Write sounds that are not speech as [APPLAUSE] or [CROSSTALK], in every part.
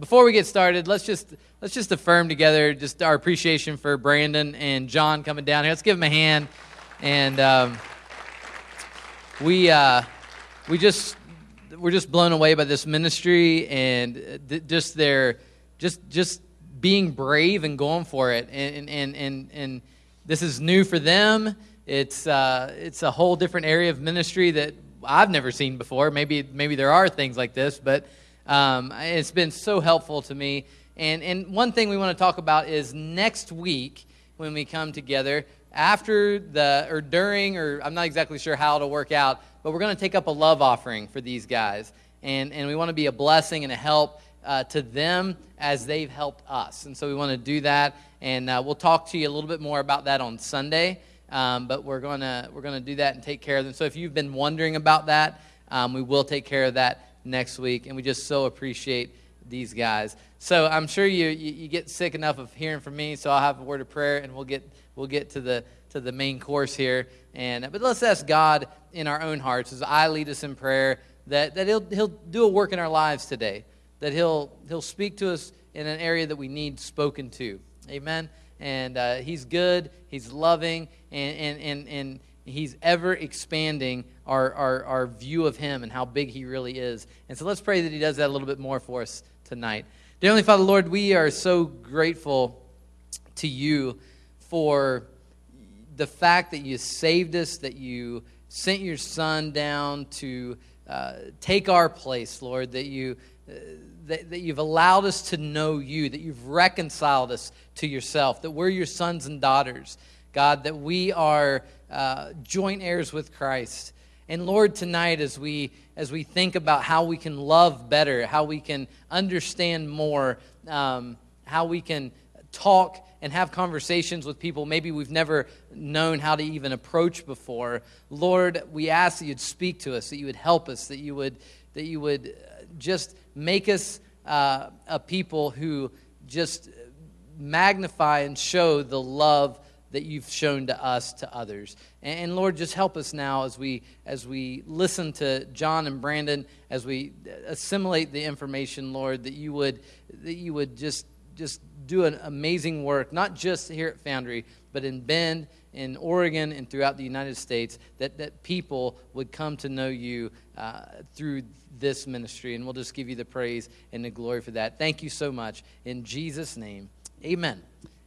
before we get started, let's just let's just affirm together just our appreciation for Brandon and John coming down here. Let's give them a hand. And um, we uh, we just we're just blown away by this ministry and th- just their just just being brave and going for it. And and and and this is new for them. It's uh, it's a whole different area of ministry that I've never seen before. Maybe maybe there are things like this, but um, it's been so helpful to me. And and one thing we want to talk about is next week when we come together after the or during or I'm not exactly sure how it'll work out, but we're going to take up a love offering for these guys, and and we want to be a blessing and a help uh, to them as they've helped us, and so we want to do that, and uh, we'll talk to you a little bit more about that on Sunday. Um, but we're gonna we're gonna do that and take care of them. So if you've been wondering about that, um, we will take care of that next week, and we just so appreciate these guys. So I'm sure you, you, you get sick enough of hearing from me, so I'll have a word of prayer, and we'll get we'll get to the to the main course here. And but let's ask God in our own hearts as I lead us in prayer that, that he'll he'll do a work in our lives today. That he'll he'll speak to us in an area that we need spoken to. Amen and uh, he's good, he's loving, and, and, and, and he's ever expanding our, our, our view of him and how big he really is. And so let's pray that he does that a little bit more for us tonight. Dear Heavenly Father, Lord, we are so grateful to you for the fact that you saved us, that you sent your son down to uh, take our place, Lord, that you. Uh, that, that you've allowed us to know you, that you've reconciled us to yourself, that we're your sons and daughters, God, that we are uh, joint heirs with Christ. And Lord, tonight as we as we think about how we can love better, how we can understand more, um, how we can talk and have conversations with people maybe we've never known how to even approach before. Lord, we ask that you'd speak to us, that you would help us, that you would that you would just make us uh, a people who just magnify and show the love that you've shown to us to others and, lord just help us now as we as we listen to john and brandon as we assimilate the information lord that you would that you would just just do an amazing work not just here at foundry but in bend in oregon and throughout the united states that that people would come to know you uh, through this ministry. And we'll just give you the praise and the glory for that. Thank you so much. In Jesus' name, amen.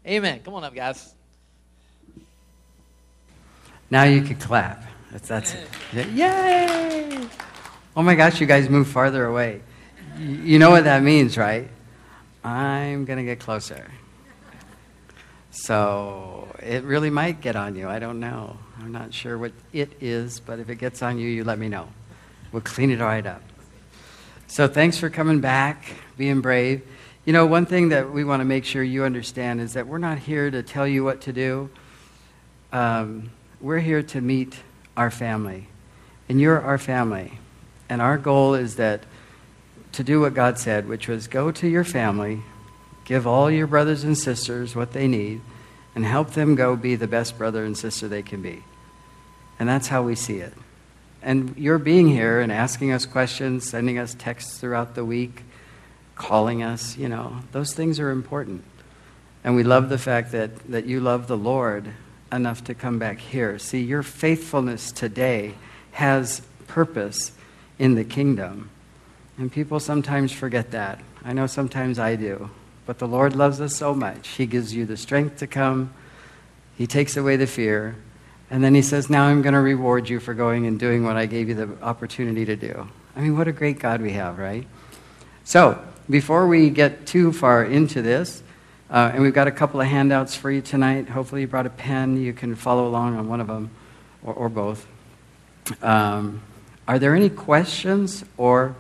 Amen. Come on up, guys. Now you can clap. That's, that's it. Yay! Oh my gosh, you guys move farther away. You know what that means, right? I'm going to get closer. So it really might get on you. I don't know. I'm not sure what it is, but if it gets on you, you let me know. We'll clean it right up. So thanks for coming back, being brave. You know, one thing that we want to make sure you understand is that we're not here to tell you what to do. Um, we're here to meet our family, and you're our family. And our goal is that to do what God said, which was go to your family, give all your brothers and sisters what they need, and help them go be the best brother and sister they can be. And that's how we see it. And your being here and asking us questions, sending us texts throughout the week, calling us, you know, those things are important. And we love the fact that, that you love the Lord enough to come back here. See, your faithfulness today has purpose in the kingdom. And people sometimes forget that. I know sometimes I do. But the Lord loves us so much. He gives you the strength to come, He takes away the fear, and then he says, Now I'm going to reward you for going and doing what I gave you the opportunity to do. I mean, what a great God we have, right? So, before we get too far into this, uh, and we've got a couple of handouts for you tonight. Hopefully, you brought a pen. You can follow along on one of them or, or both. Um, are there any questions or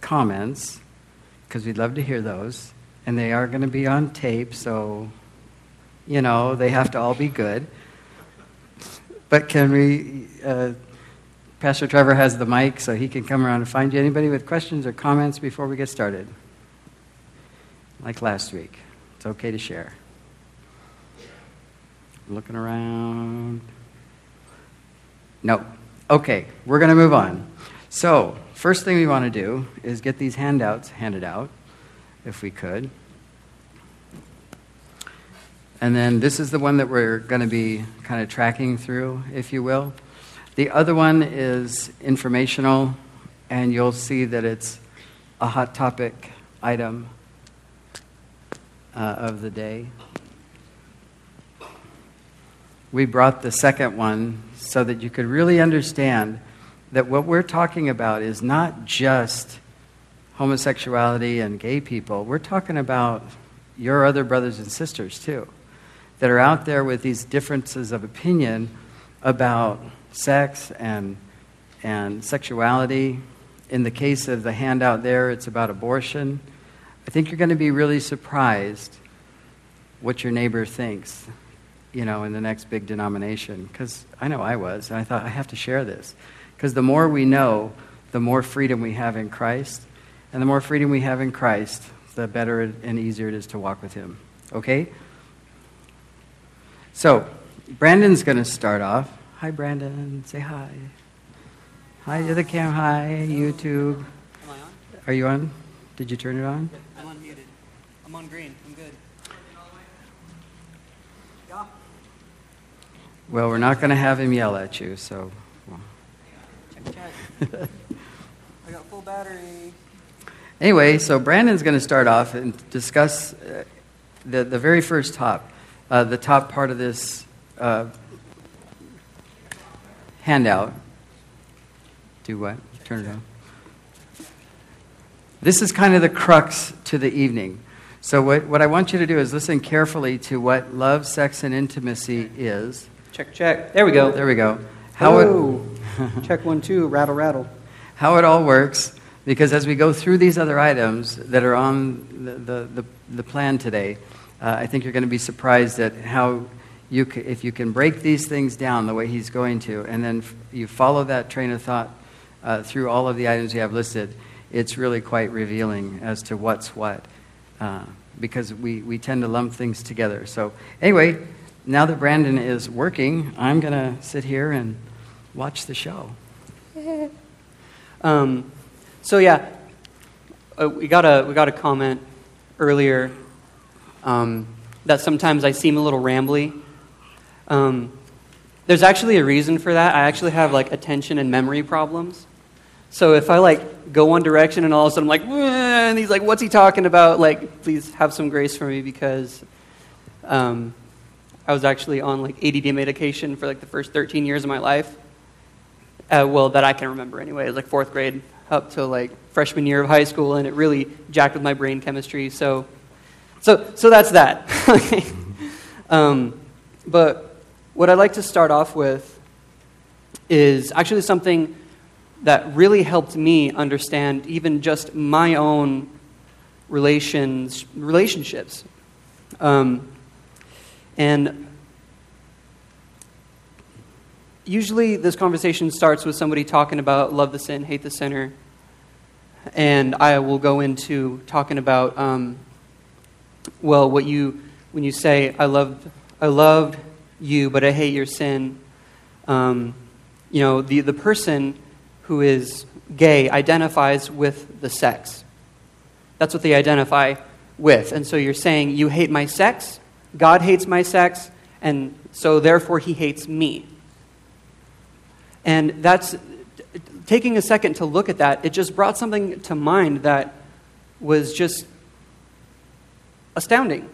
comments? Because we'd love to hear those. And they are going to be on tape, so, you know, they have to all be good. But can we, uh, Pastor Trevor has the mic, so he can come around and find you. Anybody with questions or comments before we get started? Like last week. It's okay to share. Looking around. No. Okay, we're going to move on. So, first thing we want to do is get these handouts handed out. if we could. And then this is the one that we're going to be kind of tracking through, if you will. The other one is informational, and you'll see that it's a hot topic item uh, of the day. We brought the second one so that you could really understand that what we're talking about is not just homosexuality and gay people. We're talking about your other brothers and sisters, too, that are out there with these differences of opinion about sex and, and sexuality. In the case of the handout there, it's about abortion. I think you're going to be really surprised what your neighbor thinks, you know, in the next big denomination. Because I know I was, and I thought, I have to share this. Because the more we know, the more freedom we have in Christ. And the more freedom we have in Christ, the better and easier it is to walk with Him. Okay? So, Brandon's going to start off. Hi, Brandon. Say hi. Hi to the cam. Hi, YouTube. Am I on? Are you on? Did you turn it on? I'm unmuted. I'm on green. I'm good. Yeah. Well, we're not going to have him yell at you, so. Check, check. [LAUGHS] I got full battery. Anyway, so Brandon's going to start off and discuss uh, the, the very first top, uh, the top part of this uh, handout. Do what? Turn it on. This is kind of the crux to the evening. So, what, what I want you to do is listen carefully to what love, sex, and intimacy is. Check, check. There we go. There we go. How it, [LAUGHS] check one, two. Rattle, rattle. how it all works, because as we go through these other items that are on the, the, the, the plan today, uh, I think you're going to be surprised at how you c- if you can break these things down the way he's going to, and then f- you follow that train of thought uh, through all of the items you have listed, it's really quite revealing as to what's what, uh, because we, we tend to lump things together. So, anyway, now that Brandon is working, I'm going to sit here and watch the show. [LAUGHS] Um, so yeah, uh, we got a we got a comment earlier um, that sometimes I seem a little rambly. Um, there's actually a reason for that. I actually have like attention and memory problems. So if I like go one direction and all of a sudden I'm like, and he's like, "What's he talking about?" Like, please have some grace for me because um, I was actually on like ADD medication for like the first 13 years of my life. Uh, well, that I can remember anyway. It was like fourth grade up to like freshman year of high school, and it really jacked with my brain chemistry. So, so, so that's that. [LAUGHS] um, but what I'd like to start off with is actually something that really helped me understand even just my own relations, relationships. Um, and usually this conversation starts with somebody talking about love the sin, hate the sinner. And I will go into talking about, um, well, what you, when you say, I loved, I loved you, but I hate your sin, um, you know, the, the person who is gay identifies with the sex. That's what they identify with. And so you're saying, you hate my sex, God hates my sex, and so therefore he hates me. And that's taking a second to look at that, it just brought something to mind that was just astounding.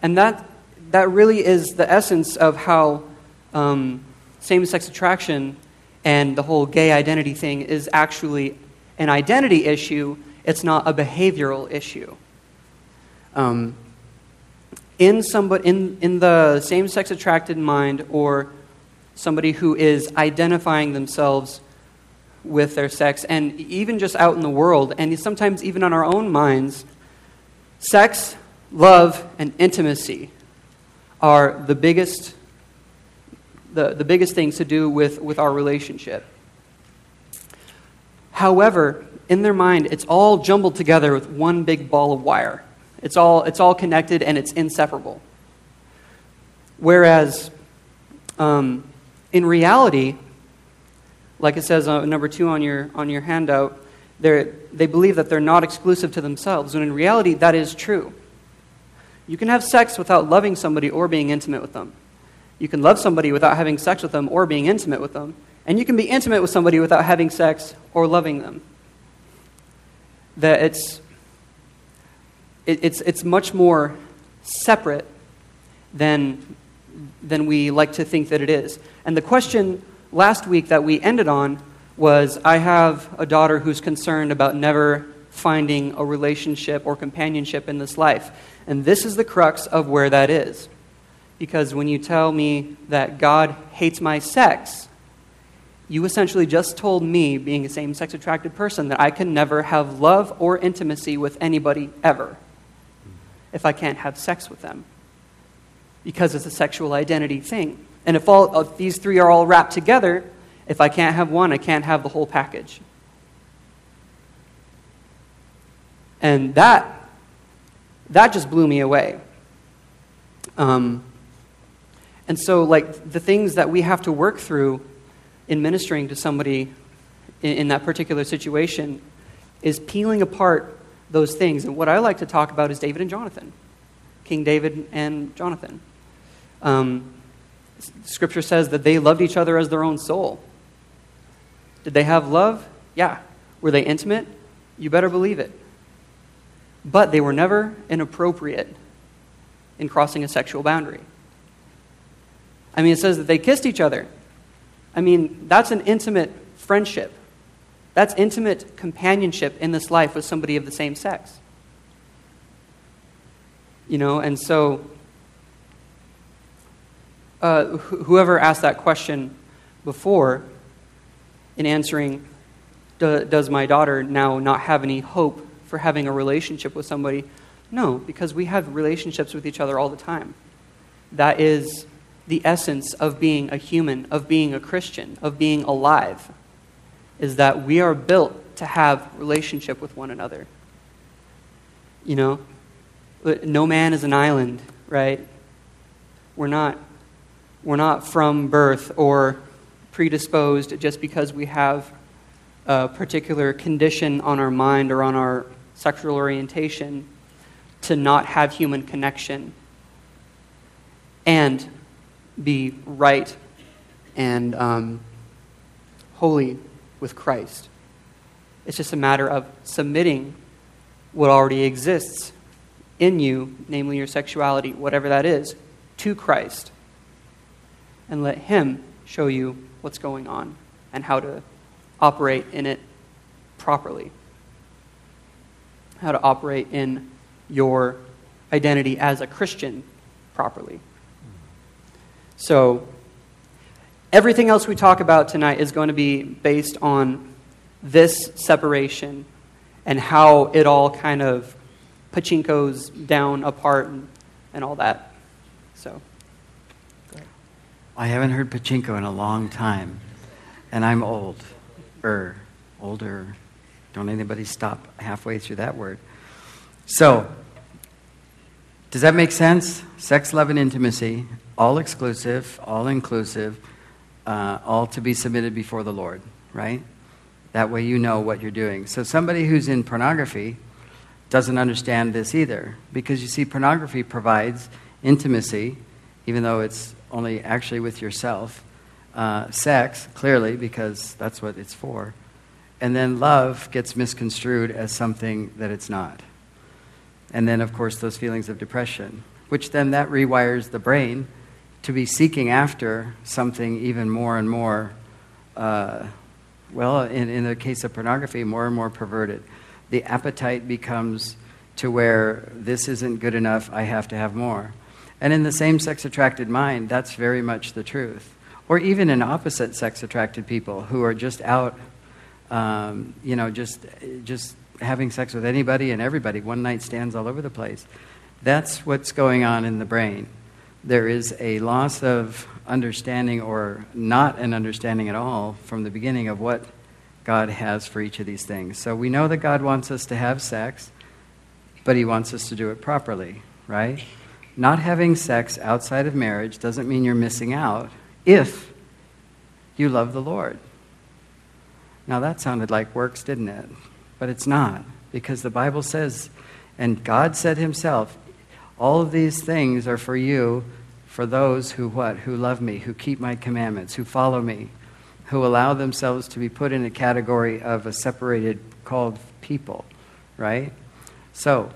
And that, that really is the essence of how um, same sex attraction and the whole gay identity thing is actually an identity issue, it's not a behavioral issue. Um, in, somebody, in, in the same sex attracted mind or somebody who is identifying themselves with their sex, and even just out in the world, and sometimes even on our own minds, sex, love, and intimacy are the biggest, the, the biggest things to do with, with our relationship. However, in their mind, it's all jumbled together with one big ball of wire. It's all, it's all connected and it's inseparable. Whereas, um, in reality, like it says uh, number two on your, on your handout, they believe that they're not exclusive to themselves, when in reality, that is true. You can have sex without loving somebody or being intimate with them. You can love somebody without having sex with them or being intimate with them. And you can be intimate with somebody without having sex or loving them. That it's, it, it's, it's much more separate than, than we like to think that it is. And the question last week that we ended on was I have a daughter who's concerned about never finding a relationship or companionship in this life. And this is the crux of where that is. Because when you tell me that God hates my sex, you essentially just told me, being a same sex attracted person, that I can never have love or intimacy with anybody ever if I can't have sex with them. Because it's a sexual identity thing. And if, all, if these three are all wrapped together, if I can't have one, I can't have the whole package. And that, that just blew me away. Um, and so, like, the things that we have to work through in ministering to somebody in, in that particular situation is peeling apart those things. And what I like to talk about is David and Jonathan, King David and Jonathan. Um, scripture says that they loved each other as their own soul. Did they have love? Yeah. Were they intimate? You better believe it. But they were never inappropriate in crossing a sexual boundary. I mean, it says that they kissed each other. I mean, that's an intimate friendship. That's intimate companionship in this life with somebody of the same sex. You know, and so uh, wh- whoever asked that question before, in answering, does my daughter now not have any hope for having a relationship with somebody? No, because we have relationships with each other all the time. That is the essence of being a human, of being a Christian, of being alive, is that we are built to have relationship with one another. You know, no man is an island, right? We're not, we're not from birth or predisposed just because we have a particular condition on our mind or on our sexual orientation to not have human connection. And be right and um, holy with Christ. It's just a matter of submitting what already exists in you, namely your sexuality, whatever that is, to Christ. And let Him show you what's going on and how to operate in it properly. How to operate in your identity as a Christian properly. So, everything else we talk about tonight is going to be based on this separation and how it all kind of pachinko's down apart and, and all that. So, I haven't heard pachinko in a long time, and I'm old, er, older. Don't anybody stop halfway through that word. So, does that make sense? Sex, love, and intimacy, all exclusive, all inclusive, uh, all to be submitted before the Lord, right? That way you know what you're doing. So, somebody who's in pornography doesn't understand this either, because you see, pornography provides intimacy, even though it's only actually with yourself, uh, sex, clearly, because that's what it's for, and then love gets misconstrued as something that it's not. And then, of course, those feelings of depression, which then that rewires the brain to be seeking after something even more and more, uh, well, in, in the case of pornography, more and more perverted. The appetite becomes to where this isn't good enough, I have to have more. And in the same sex attracted mind, that's very much the truth. Or even in opposite sex attracted people who are just out, um, you know, just, just having sex with anybody and everybody, one night stands all over the place. That's what's going on in the brain. There is a loss of understanding or not an understanding at all from the beginning of what God has for each of these things. So we know that God wants us to have sex, but He wants us to do it properly, right? Not having sex outside of marriage doesn't mean you're missing out if you love the Lord. Now that sounded like works, didn't it? but it's not because the Bible says, and God said Himself, all of these things are for you, for those who what? Who love me, who keep my commandments, who follow me, who allow themselves to be put in a category of a separated, called people, right? So,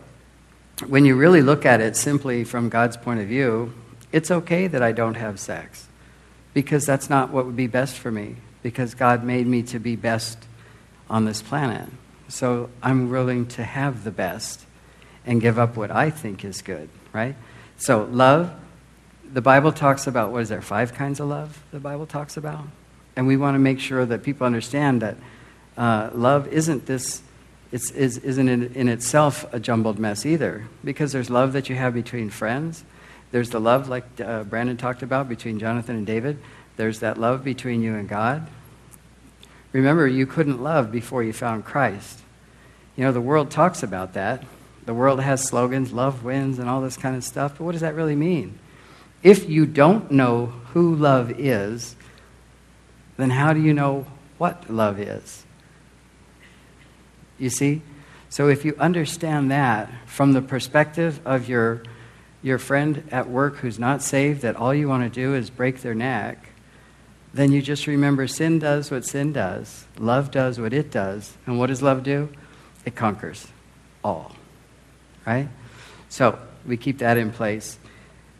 when you really look at it simply from God's point of view, it's okay that I don't have sex because that's not what would be best for me because God made me to be best on this planet. So I'm willing to have the best and give up what I think is good, right? So, love, the Bible talks about, what is there, five kinds of love the Bible talks about? And we want to make sure that people understand that uh, love isn't this, it's, is, isn't in, in itself a jumbled mess either. Because there's love that you have between friends, there's the love, like uh, Brandon talked about, between Jonathan and David. There's that love between you and God. Remember, you couldn't love before you found Christ. You know, the world talks about that. The world has slogans, love wins, and all this kind of stuff. But what does that really mean? If you don't know who love is, then how do you know what love is? You see? So if you understand that from the perspective of your, your friend at work who's not saved, that all you want to do is break their neck, then you just remember sin does what sin does, love does what it does. And what does love do? It conquers all. Right? So we keep that in place.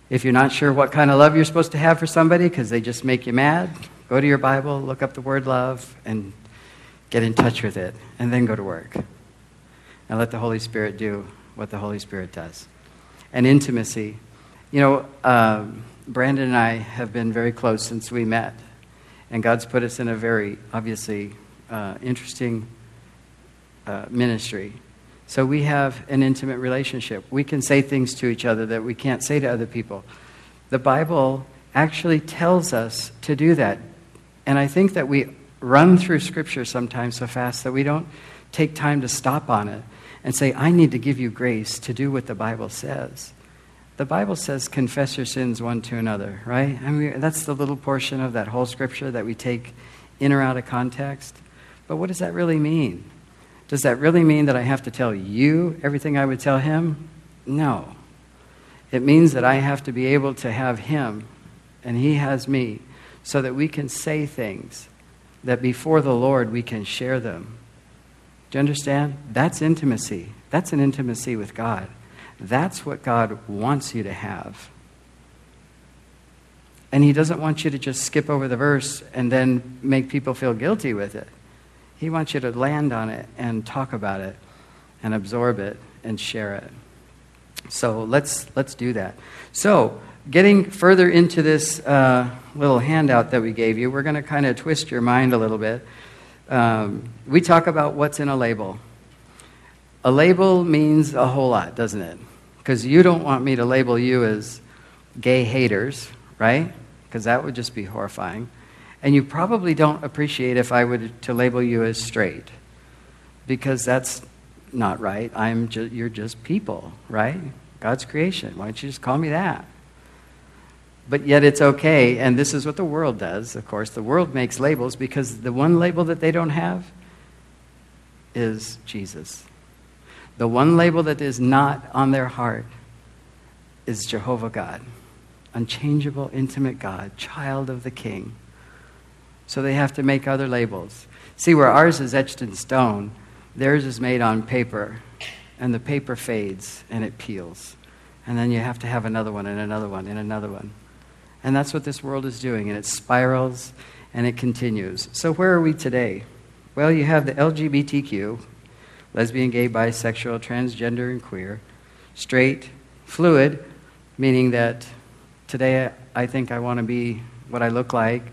If you're not sure what kind of love you're supposed to have for somebody because they just make you mad, go to your Bible, look up the word love, and get in touch with it, and then go to work. And let the Holy Spirit do what the Holy Spirit does. And intimacy. You know, um, Brandon and I have been very close since we met. And God's put us in a very, obviously, uh, interesting uh, ministry. So we have an intimate relationship. We can say things to each other that we can't say to other people. The Bible actually tells us to do that. And I think that we run through Scripture sometimes so fast that we don't take time to stop on it and say, I need to give you grace to do what the Bible says. The Bible says, confess your sins one to another, right? I mean, that's the little portion of that whole scripture that we take in or out of context. But what does that really mean? Does that really mean that I have to tell you everything I would tell him? No. It means that I have to be able to have him and he has me so that we can say things that before the Lord we can share them. Do you understand? That's intimacy. That's an intimacy with God. That's what God wants you to have. And He doesn't want you to just skip over the verse and then make people feel guilty with it. He wants you to land on it and talk about it and absorb it and share it. So let's, let's do that. So, getting further into this uh, little handout that we gave you, we're going to kind of twist your mind a little bit. Um, we talk about what's in a label. A label means a whole lot, doesn't it? Because you don't want me to label you as gay haters, right? Because that would just be horrifying. And you probably don't appreciate if I were to label you as straight, because that's not right. I'm ju- you're just people, right? God's creation. Why don't you just call me that? But yet it's okay, and this is what the world does, of course. The world makes labels because the one label that they don't have is Jesus. The one label that is not on their heart is Jehovah God, unchangeable, intimate God, child of the King. So they have to make other labels. See, where ours is etched in stone, theirs is made on paper, and the paper fades and it peels. And then you have to have another one and another one and another one. And that's what this world is doing, and it spirals and it continues. So, where are we today? Well, you have the LGBTQ, lesbian, gay, bisexual, transgender, and queer, straight, fluid, meaning that today I think I want to be what I look like,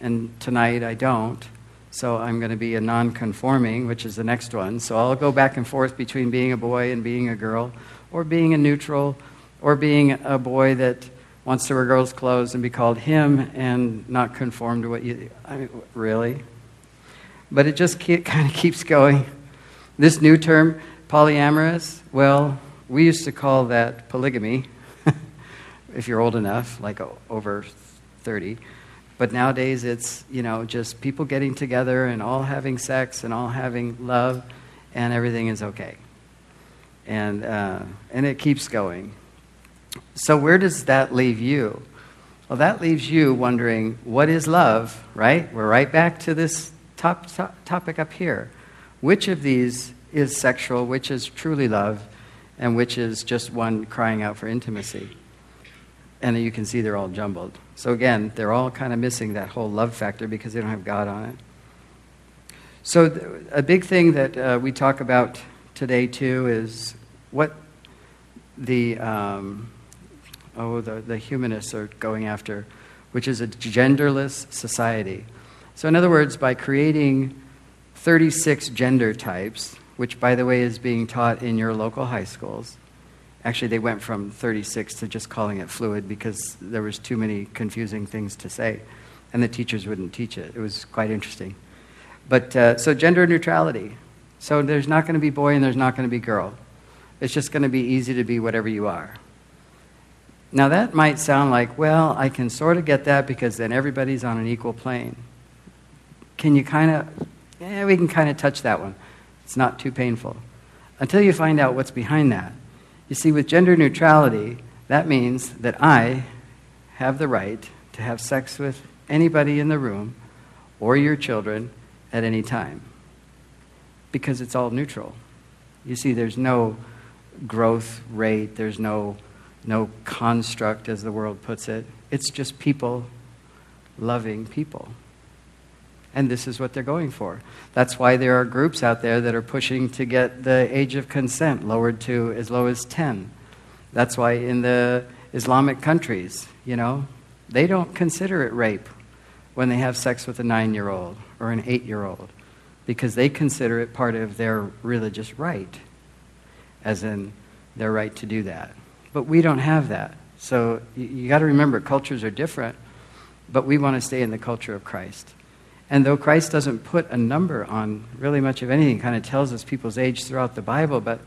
and tonight I don't. So I'm going to be a non conforming, which is the next one. So I'll go back and forth between being a boy and being a girl, or being a neutral, or being a boy that wants to wear girls' clothes and be called him and not conform to what you. I mean, really? But it just [LAUGHS] kind of keeps going. This new term, polyamorous, well, we used to call that polygamy, [LAUGHS] if you're old enough, like over 30. But nowadays it's, you know, just people getting together and all having sex and all having love and everything is okay. And, uh, and it keeps going. So, where does that leave you? Well, that leaves you wondering what is love, right? We're right back to this top, top topic up here. Which of these is sexual, which is truly love, and which is just one crying out for intimacy? And you can see they're all jumbled. So, again, they're all kind of missing that whole love factor because they don't have God on it. So, th- a big thing that uh, we talk about today, too, is what the, um, oh, the, the humanists are going after, which is a genderless society. So, in other words, by creating 36 gender types, which, by the way, is being taught in your local high schools, Actually, they went from 36 to just calling it fluid because there was too many confusing things to say, and the teachers wouldn't teach it. It was quite interesting. But uh, so gender neutrality. So there's not going to be boy and there's not going to be girl. It's just going to be easy to be whatever you are. Now that might sound like, well, I can sort of get that because then everybody's on an equal plane. Can you kind of, yeah, we can kind of touch that one. It's not too painful. Until you find out what's behind that. You see, with gender neutrality, that means that I have the right to have sex with anybody in the room or your children at any time because it's all neutral. You see, there's no growth rate, there's no, no construct, as the world puts it. It's just people loving people. And this is what they're going for. That's why there are groups out there that are pushing to get the age of consent lowered to as low as 10. That's why in the Islamic countries, you know, they don't consider it rape when they have sex with a nine year old or an eight year old because they consider it part of their religious right, as in their right to do that. But we don't have that. So you, you got to remember, cultures are different, but we want to stay in the culture of Christ. And though Christ doesn't put a number on really much of anything, kind of tells us people's age throughout the Bible, but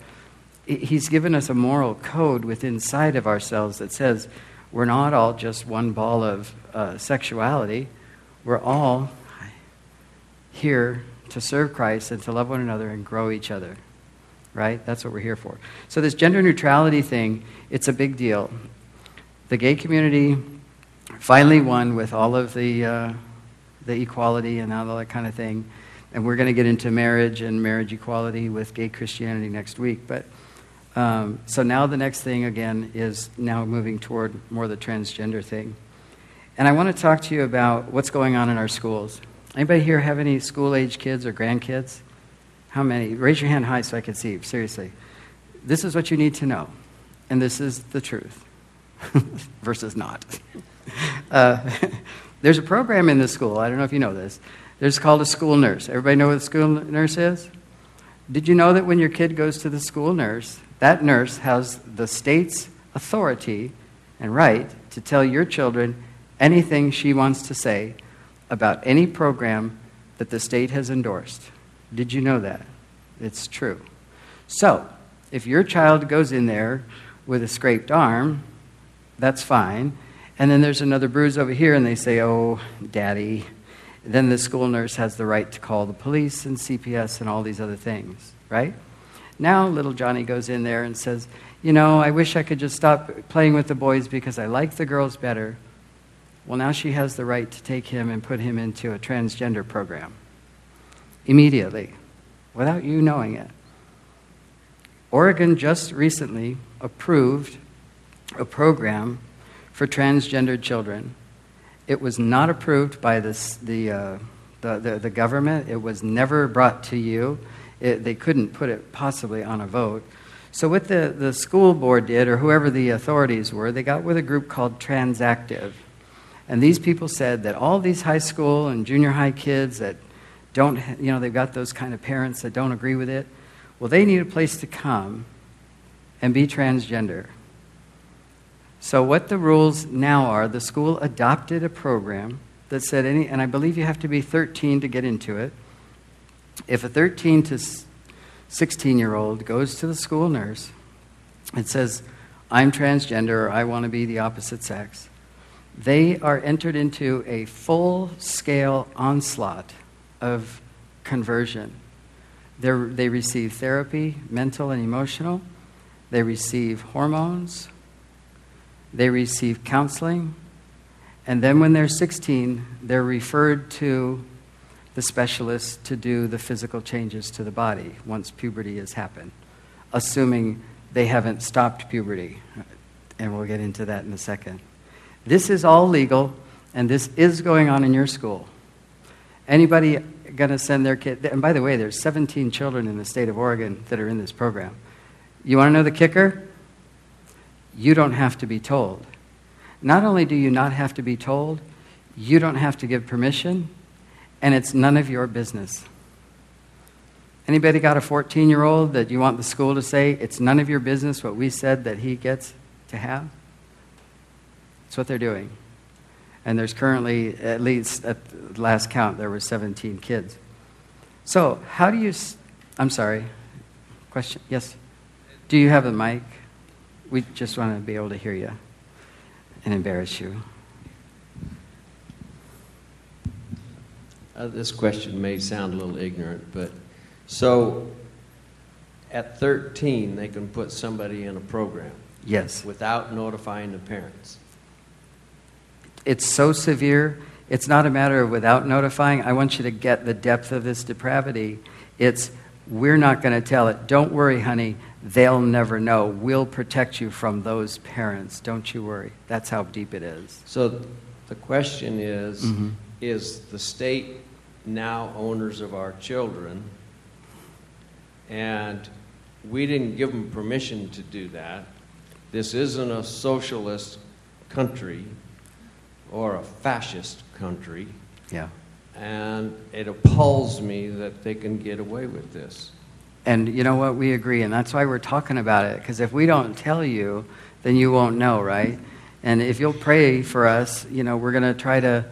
he's given us a moral code within inside of ourselves that says we're not all just one ball of uh, sexuality. We're all here to serve Christ and to love one another and grow each other. Right? That's what we're here for. So this gender neutrality thing, it's a big deal. The gay community finally won with all of the uh, the equality and all that kind of thing. And we're going to get into marriage and marriage equality with gay Christianity next week. But um, so now the next thing again is now moving toward more the transgender thing. And I want to talk to you about what's going on in our schools. Anybody here have any school age kids or grandkids? How many? Raise your hand high so I can see. Seriously. This is what you need to know. And this is the truth [LAUGHS] versus not. [LAUGHS] Uh, [LAUGHS] there's a program in the school, I don't know if you know this. There's called a school nurse. Everybody know what a school nurse is? Did you know that when your kid goes to the school nurse, that nurse has the state's authority and right to tell your children anything she wants to say about any program that the state has endorsed? Did you know that? It's true. So, if your child goes in there with a scraped arm, that's fine. And then there's another bruise over here, and they say, Oh, daddy. Then the school nurse has the right to call the police and CPS and all these other things, right? Now, little Johnny goes in there and says, You know, I wish I could just stop playing with the boys because I like the girls better. Well, now she has the right to take him and put him into a transgender program immediately without you knowing it. Oregon just recently approved a program for transgendered children. It was not approved by this, the, uh, the, the, the, government, it was never brought to you. It, they couldn't put it possibly on a vote. So, what the, the school board did, or whoever the authorities were, they got with a group called Transactive. And these people said that all these high school and junior high kids that don't, you know, they've got those kind of parents that don't agree with it, well, they need a place to come and be transgender. So, what the rules now are the school adopted a program that said any, and I believe you have to be 13 to get into it. If a 13 to 16 year old goes to the school nurse and says, I'm transgender or I want to be the opposite sex, they are entered into a full scale onslaught of conversion. They're, they receive therapy, mental and emotional. They receive hormones. They receive counseling. And then when they're 16, they're referred to the specialist to do the physical changes to the body once puberty has happened, assuming they haven't stopped puberty. And we'll get into that in a second. This is all legal, and this is going on in your school. Anybody going to send their kid? And by the way, there's 17 children in the state of Oregon that are in this program. You want to know the kicker? You don't have to be told. Not only do you not have to be told, you don't have to give permission, and it's none of your business. Anybody got a 14 year old that you want the school to say, it's none of your business what we said that he gets to have? That's what they're doing. And there's currently, at least at the last count, there were 17 kids. So, how do you, I'm sorry, question? Yes? Do you have a mic? We just want to be able to hear you and embarrass you. Uh, this question may sound a little ignorant, but so at 13, they can put somebody in a program Yes. without notifying the parents. It's so severe, it's not a matter of without notifying. I want you to get the depth of this depravity. It's, we're not going to tell it. Don't worry, honey. They'll never know. We'll protect you from those parents. Don't you worry. That's how deep it is. So the question is Mhm. is the state now owners of our children? And we didn't give them permission to do that. This isn't a socialist country or a fascist country. Yeah. And it appalls me that they can get away with this. And you know what? We agree. And that's why we're talking about it. Because if we don't tell you, then you won't know, right? And if you'll pray for us, you know, we're going to try to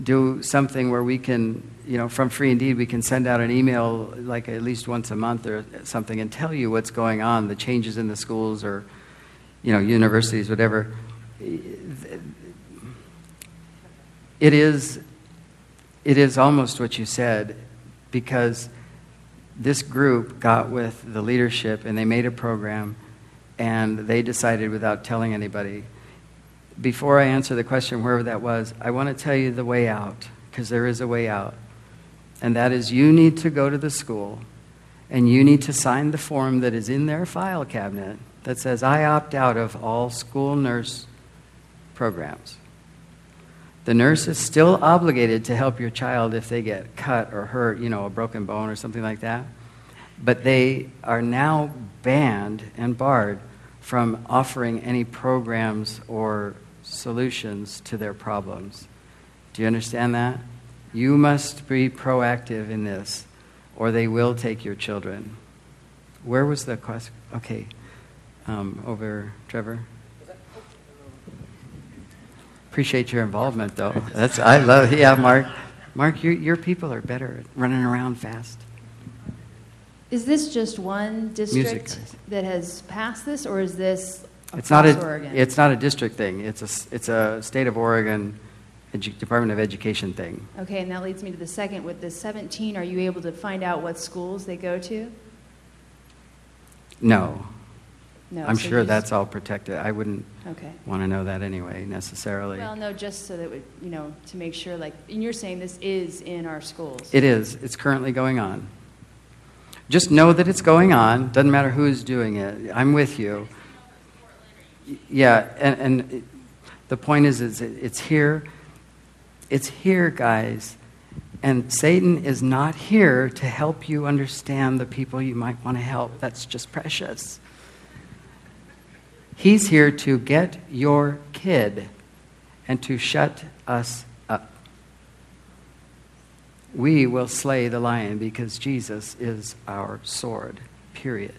do something where we can, you know, from Free Indeed, we can send out an email like at least once a month or something and tell you what's going on, the changes in the schools or, you know, universities, whatever. It is, it is almost what you said because this group got with the leadership and they made a program and they decided without telling anybody. Before I answer the question, wherever that was, I want to tell you the way out because there is a way out. And that is you need to go to the school and you need to sign the form that is in their file cabinet that says, I opt out of all school nurse programs. The nurse is still obligated to help your child if they get cut or hurt, you know, a broken bone or something like that. But they are now banned and barred from offering any programs or solutions to their problems. Do you understand that? You must be proactive in this, or they will take your children. Where was the question? Okay. Um, over, Trevor? Appreciate your involvement, though. That's I love. Yeah, Mark. Mark, your your people are better at running around fast. Is this just one district guys. that has passed this, or is this It's not a. Oregon? It's not a district thing. It's a. s- It's a state of Oregon, edu- Department of Education thing. Okay, and that leads me to the second. With the 17, are you able to find out what schools they go to? No, No. I'm so sure you that's all protected. I wouldn't Okay. want to know that anyway necessarily. Well, no, just so that, we- you know, to make sure, like, and you're saying this is in our schools? It is. It's currently going on. Just know that it's going on. Doesn't matter who's doing it. I'm with you. Yeah, and, and it- the point is, is it- it's here. It's here, guys. And Satan is not here to help you understand the people you might want to help. That's just precious. He's here to get your kid and to shut us up. We will slay the lion because Jesus is our sword, period.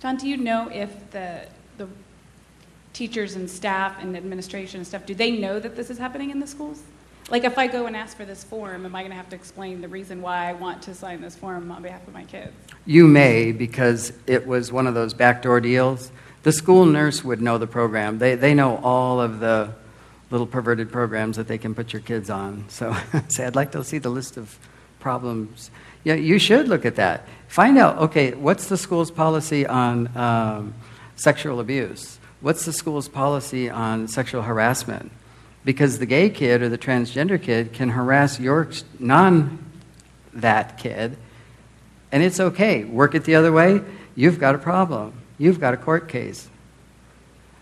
John, do you know if the, the teachers and staff and administration and stuff, do they know that this is happening in the schools? Like, if I go and ask for this form, am I going to have to explain the reason why I want to sign this form on behalf of my kids? You may, because it was one of those backdoor deals. The school nurse would know the program. They, they know all of the little perverted programs that they can put your kids on. So [LAUGHS] say, I'd like to see the list of problems. Yeah, you should look at that. Find out, okay, what's the school's policy on um, sexual abuse? What's the school's policy on sexual harassment? Because the gay kid or the transgender kid can harass your non that kid, and it's okay. Work it the other way, you've got a problem. You've got a court case.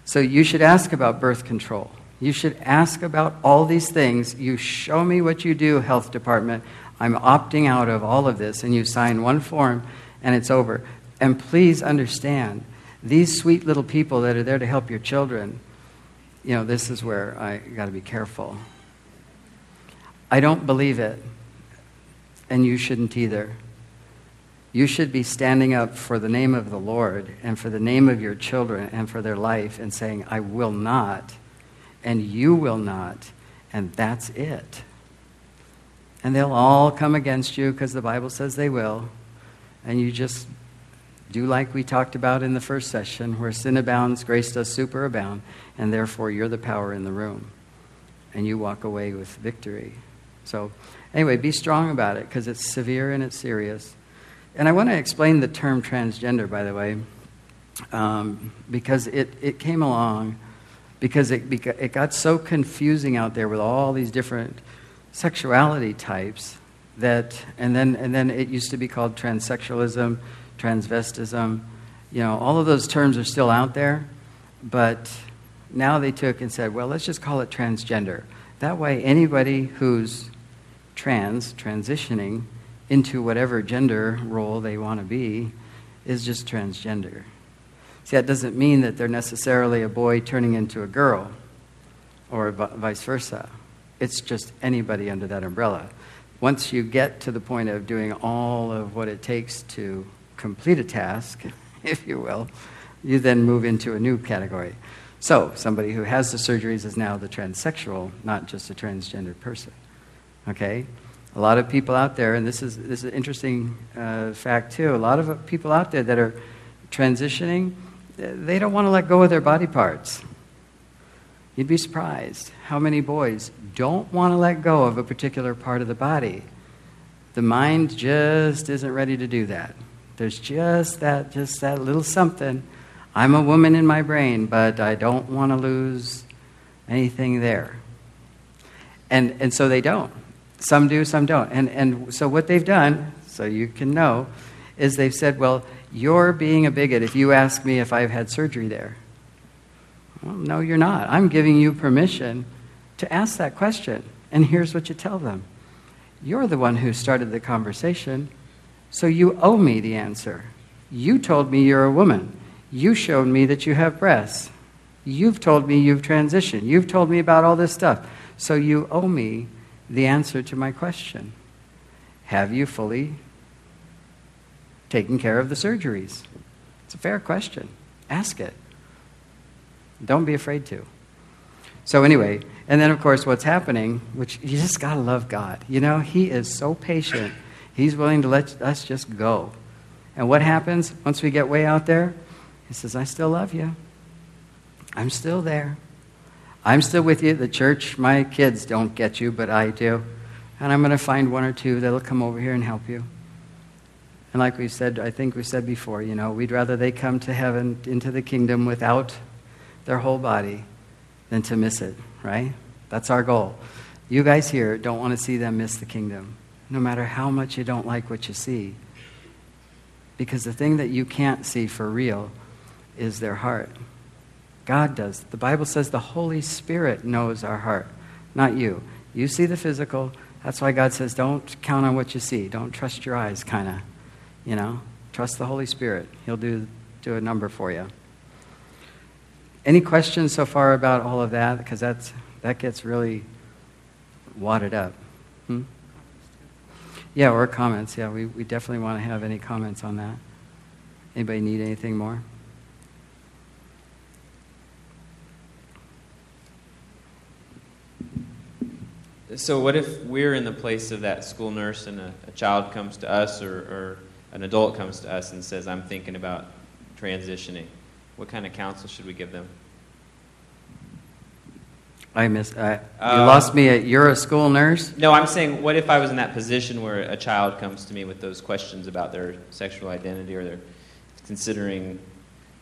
So you should ask about birth control. You should ask about all these things. You show me what you do, health department. I'm opting out of all of this, and you sign one form, and it's over. And please understand, these sweet little people that are there to help your children, you know, this is where I got to be careful. I don't believe it, and you shouldn't either. You should be standing up for the name of the Lord and for the name of your children and for their life and saying, I will not, and you will not, and that's it. And they'll all come against you because the Bible says they will. And you just do like we talked about in the first session where sin abounds, grace does superabound, and therefore you're the power in the room. And you walk away with victory. So, anyway, be strong about it because it's severe and it's serious. And I want to explain the term transgender, by the way, um, because it, it came along because it, it got so confusing out there with all these different sexuality types that, and then, and then it used to be called transsexualism, transvestism. You know, all of those terms are still out there, but now they took and said, well, let's just call it transgender. That way, anybody who's trans, transitioning into whatever gender role they want to be, is just transgender. See, that doesn't mean that they're necessarily a boy turning into a girl or vice versa. It's just anybody under that umbrella. Once you get to the point of doing all of what it takes to complete a task, [LAUGHS] if you will, you then move into a new category. So, somebody who has the surgeries is now the transsexual, not just a transgender person. Okay? A lot of people out there, and this is, this is an interesting uh, fact too, a lot of people out there that are transitioning, they don't want to let go of their body parts. You'd be surprised how many boys don't want to let go of a particular part of the body. The mind just isn't ready to do that. There's just that, just that little something. I'm a woman in my brain, but I don't want to lose anything there. And, and so they don't. Some do, some don't. And, and so what they've done, so you can know, is they've said, well, you're being a bigot if you ask me if I've had surgery there. Well, no, you're not. I'm giving you permission to ask that question. And here's what you tell them You're the one who started the conversation, so you owe me the answer. You told me you're a woman. You showed me that you have breasts. You've told me you've transitioned. You've told me about all this stuff. So you owe me the answer to my question. Have you fully taken care of the surgeries? It's a fair question. Ask it. Don't be afraid to. So, anyway, and then of course, what's happening, which you just got to love God. You know, He is so patient, He's willing to let us just go. And what happens once we get way out there? He says, I still love you. I'm still there. I'm still with you. The church, my kids don't get you, but I do. And I'm going to find one or two that'll come over here and help you. And like we said, I think we said before, you know, we'd rather they come to heaven, into the kingdom without their whole body than to miss it, right? That's our goal. You guys here don't want to see them miss the kingdom, no matter how much you don't like what you see. Because the thing that you can't see for real is their heart. God does. The Bible says the Holy Spirit knows our heart, not you. You see the physical. That's why God says don't count on what you see. Don't trust your eyes, kind of. You know, trust the Holy Spirit. He'll do, do a number for you. Any questions so far about all of that? Because that's, that gets really wadded up. Hmm? Yeah, or comments. Yeah, we, we definitely want to have any comments on that. Anybody need anything more? So, what if we're in the place of that school nurse and a, a child comes to us or, or an adult comes to us and says, I'm thinking about transitioning? What kind of counsel should we give them? I miss, I, you Uh, lost me at, you're a school nurse? No, I'm saying, what if I was in that position where a child comes to me with those questions about their sexual identity or they're considering,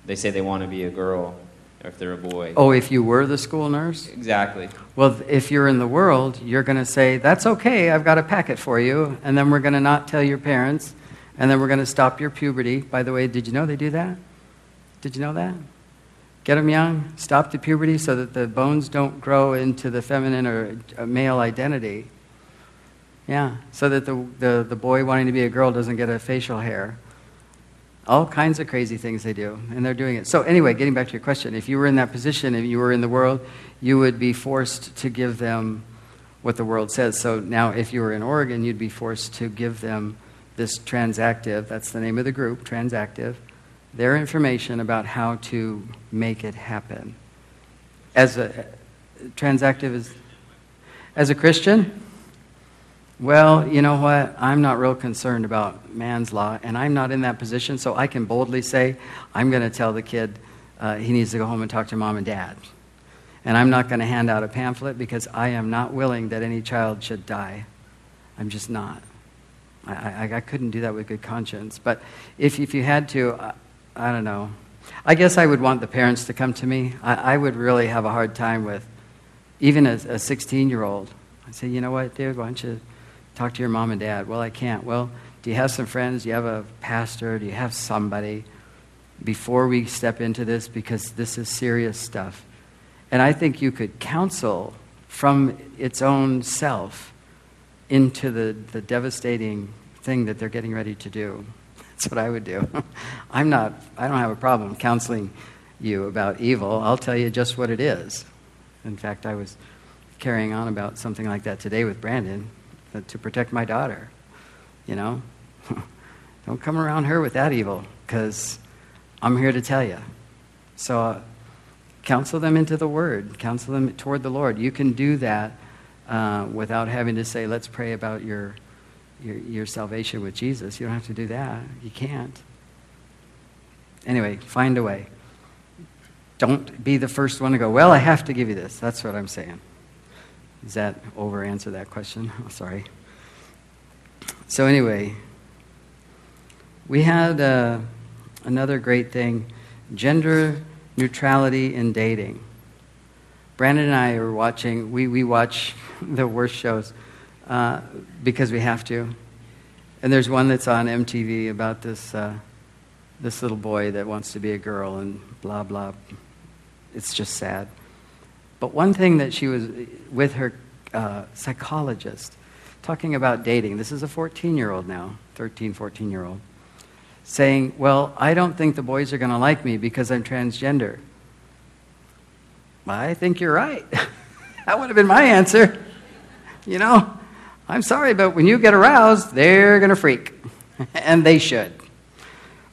they say they want to be a girl or if they're a boy? Oh, if you were the school nurse? Exactly. Well, if you're in the world, you're going to say, That's okay, I've got a packet for you. And then we're going to not tell your parents. And then we're going to stop your puberty. By the way, did you know they do that? Did you know that? Get them young, stop the puberty so that the bones don't grow into the feminine or uh, male identity. Yeah, so that the, the, the boy wanting to be a girl doesn't get a facial hair. All kinds of crazy things they do, and they're doing it. So, anyway, getting back to your question, if you were in that position, if you were in the world, you would be forced to give them what the world says. So, now if you were in Oregon, you'd be forced to give them this transactive, that's the name of the group, transactive, their information about how to make it happen. As a transactive is, as a Christian, well, you know what? I'm not real concerned about man's law, and I'm not in that position, so I can boldly say, I'm going to tell the kid uh, he needs to go home and talk to mom and dad. And I'm not going to hand out a pamphlet because I am not willing that any child should die. I'm just not. I, I, I couldn't do that with good conscience. But if, if you had to, I, I don't know. I guess I would want the parents to come to me. I, I would really have a hard time with even a 16 year old. I'd say, you know what, dude, why don't you talk to your mom and dad? Well, I can't. Well, do you have some friends? Do you have a pastor? Do you have somebody before we step into this? Because this is serious stuff. And I think you could counsel from its own self into the, the devastating thing that they're getting ready to do. [LAUGHS] That's what I would do. [LAUGHS] I'm not, I don't have a problem counseling you about evil. I'll tell you just what it is. In fact, I was carrying on about something like that today with Brandon to protect my daughter. You know? [LAUGHS] don't come around her with that evil because I'm here to tell you. So, uh, counsel them into the Word, counsel them toward the Lord. You can do that uh, without having to say, let's pray about your, your, your salvation with Jesus. You don't have to do that. You can't. Anyway, find a way. Don't be the first one to go, well, I have to give you this. That's what I'm saying. Does that over answer that question? [LAUGHS] Oh, sorry. So, anyway, we had uh, another great thing gender neutrality in dating. Brandon and I are watching, we, we watch [LAUGHS] the worst shows uh, because we have to. And there's one that's on MTV about this, uh, this little boy that wants to be a girl and blah, blah. It's just sad. But one thing that she was with her uh, psychologist talking about dating, this is a 14 year old now, 13, 14 year old, saying, Well, I don't think the boys are going to like me because I'm transgender. I think you're right. [LAUGHS] that would have been my answer. You know, I'm sorry, but when you get aroused, they're going to freak. [LAUGHS] and they should.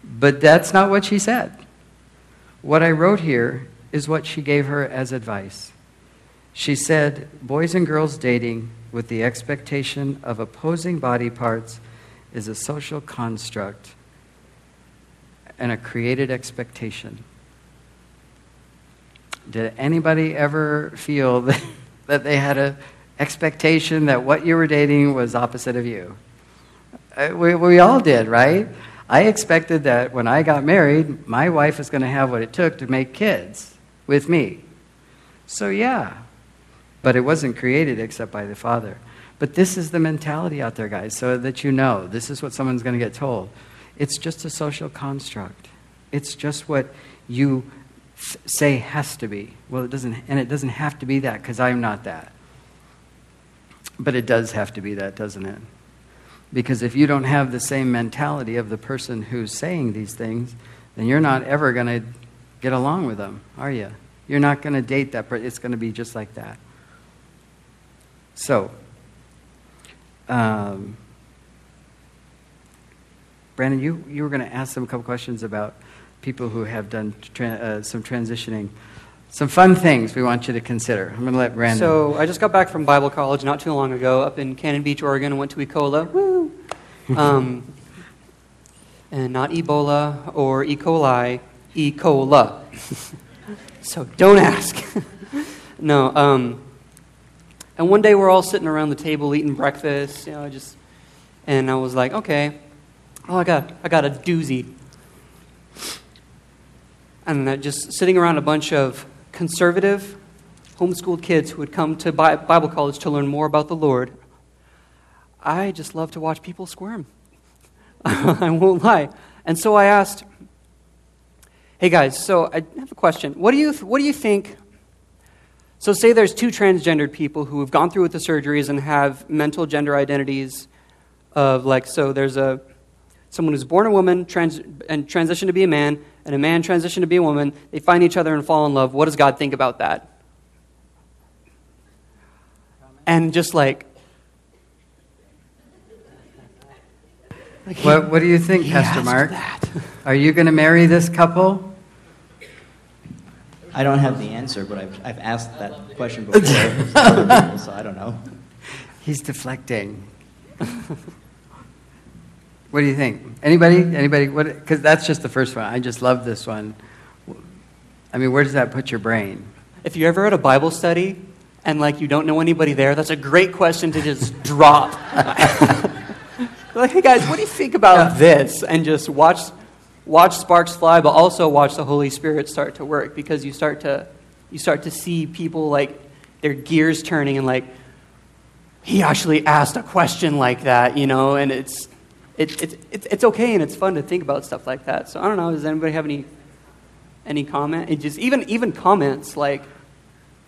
But that's not what she said. What I wrote here is what she gave her as advice. She said, Boys and girls dating with the expectation of opposing body parts is a social construct and a created expectation. Did anybody ever feel [LAUGHS] that, they had an expectation that what you were dating was opposite of you? Uh, We, we all did, right? I expected that when I got married, my wife was going to have what it took to make kids with me. So, yeah. But it wasn't created except by the Father. But this is the mentality out there, guys, so that you know this is what someone's going to get told. It's just a social construct. It's just what you say has to be. Well, it doesn't, and it doesn't have to be that because I'm not that. But it does have to be that, doesn't it? Because if you don't have the same mentality of the person who's saying these things, then you're not ever going to get along with them, are you? You're not going to date that person. It's going to be just like that. So, um, Brandon, you, you were going to ask them a couple questions about people who have done tra- uh, some transitioning. Some fun things we want you to consider. I'm going to let Brandon. So I just got back from Bible college not too long ago up in Cannon Beach, Oregon, and went to Ecola. Woo! [LAUGHS] Um, and not Ebola or E. coli, E. cola. [LAUGHS] so don't ask. [LAUGHS] no, um, And one day we're all sitting around the table eating breakfast, you know, just, and I was like, okay, oh, I got, I got a doozy. And just sitting around a bunch of conservative, homeschooled kids who had come to Bible college to learn more about the Lord. I just love to watch people squirm. [LAUGHS] I won't lie. And so I asked, hey guys, so I have a question. What do you, what do you think? So, say there's two transgendered people who have gone through with the surgeries and have mental gender identities of like, so there's a someone who's born a woman trans, and transitioned to be a man, and a man transitioned to be a woman. They find each other and fall in love. What does God think about that? And just like, like What, what do you think, Pastor Mark? Are you going to marry this couple? I don't have the answer, but I've, I've asked that question before, people, [LAUGHS] so I don't know. He's deflecting. what do you think? Anybody? Anybody? What? Because that's just the first one. I just love this one. I mean, where does that put your brain? If you're ever at a Bible study and like you don't know anybody there, that's a great question to just drop. [LAUGHS] like, hey guys, what do you think about this? And just watch, watch sparks fly, but also watch the Holy Spirit start to work because you start to, you start to see people like their gears turning and like, he actually asked a question like that, you know, and it's, it, it, it's it's okay and it's fun to think about stuff like that. So I don't know. Does anybody have any any comment? It just even even comments like,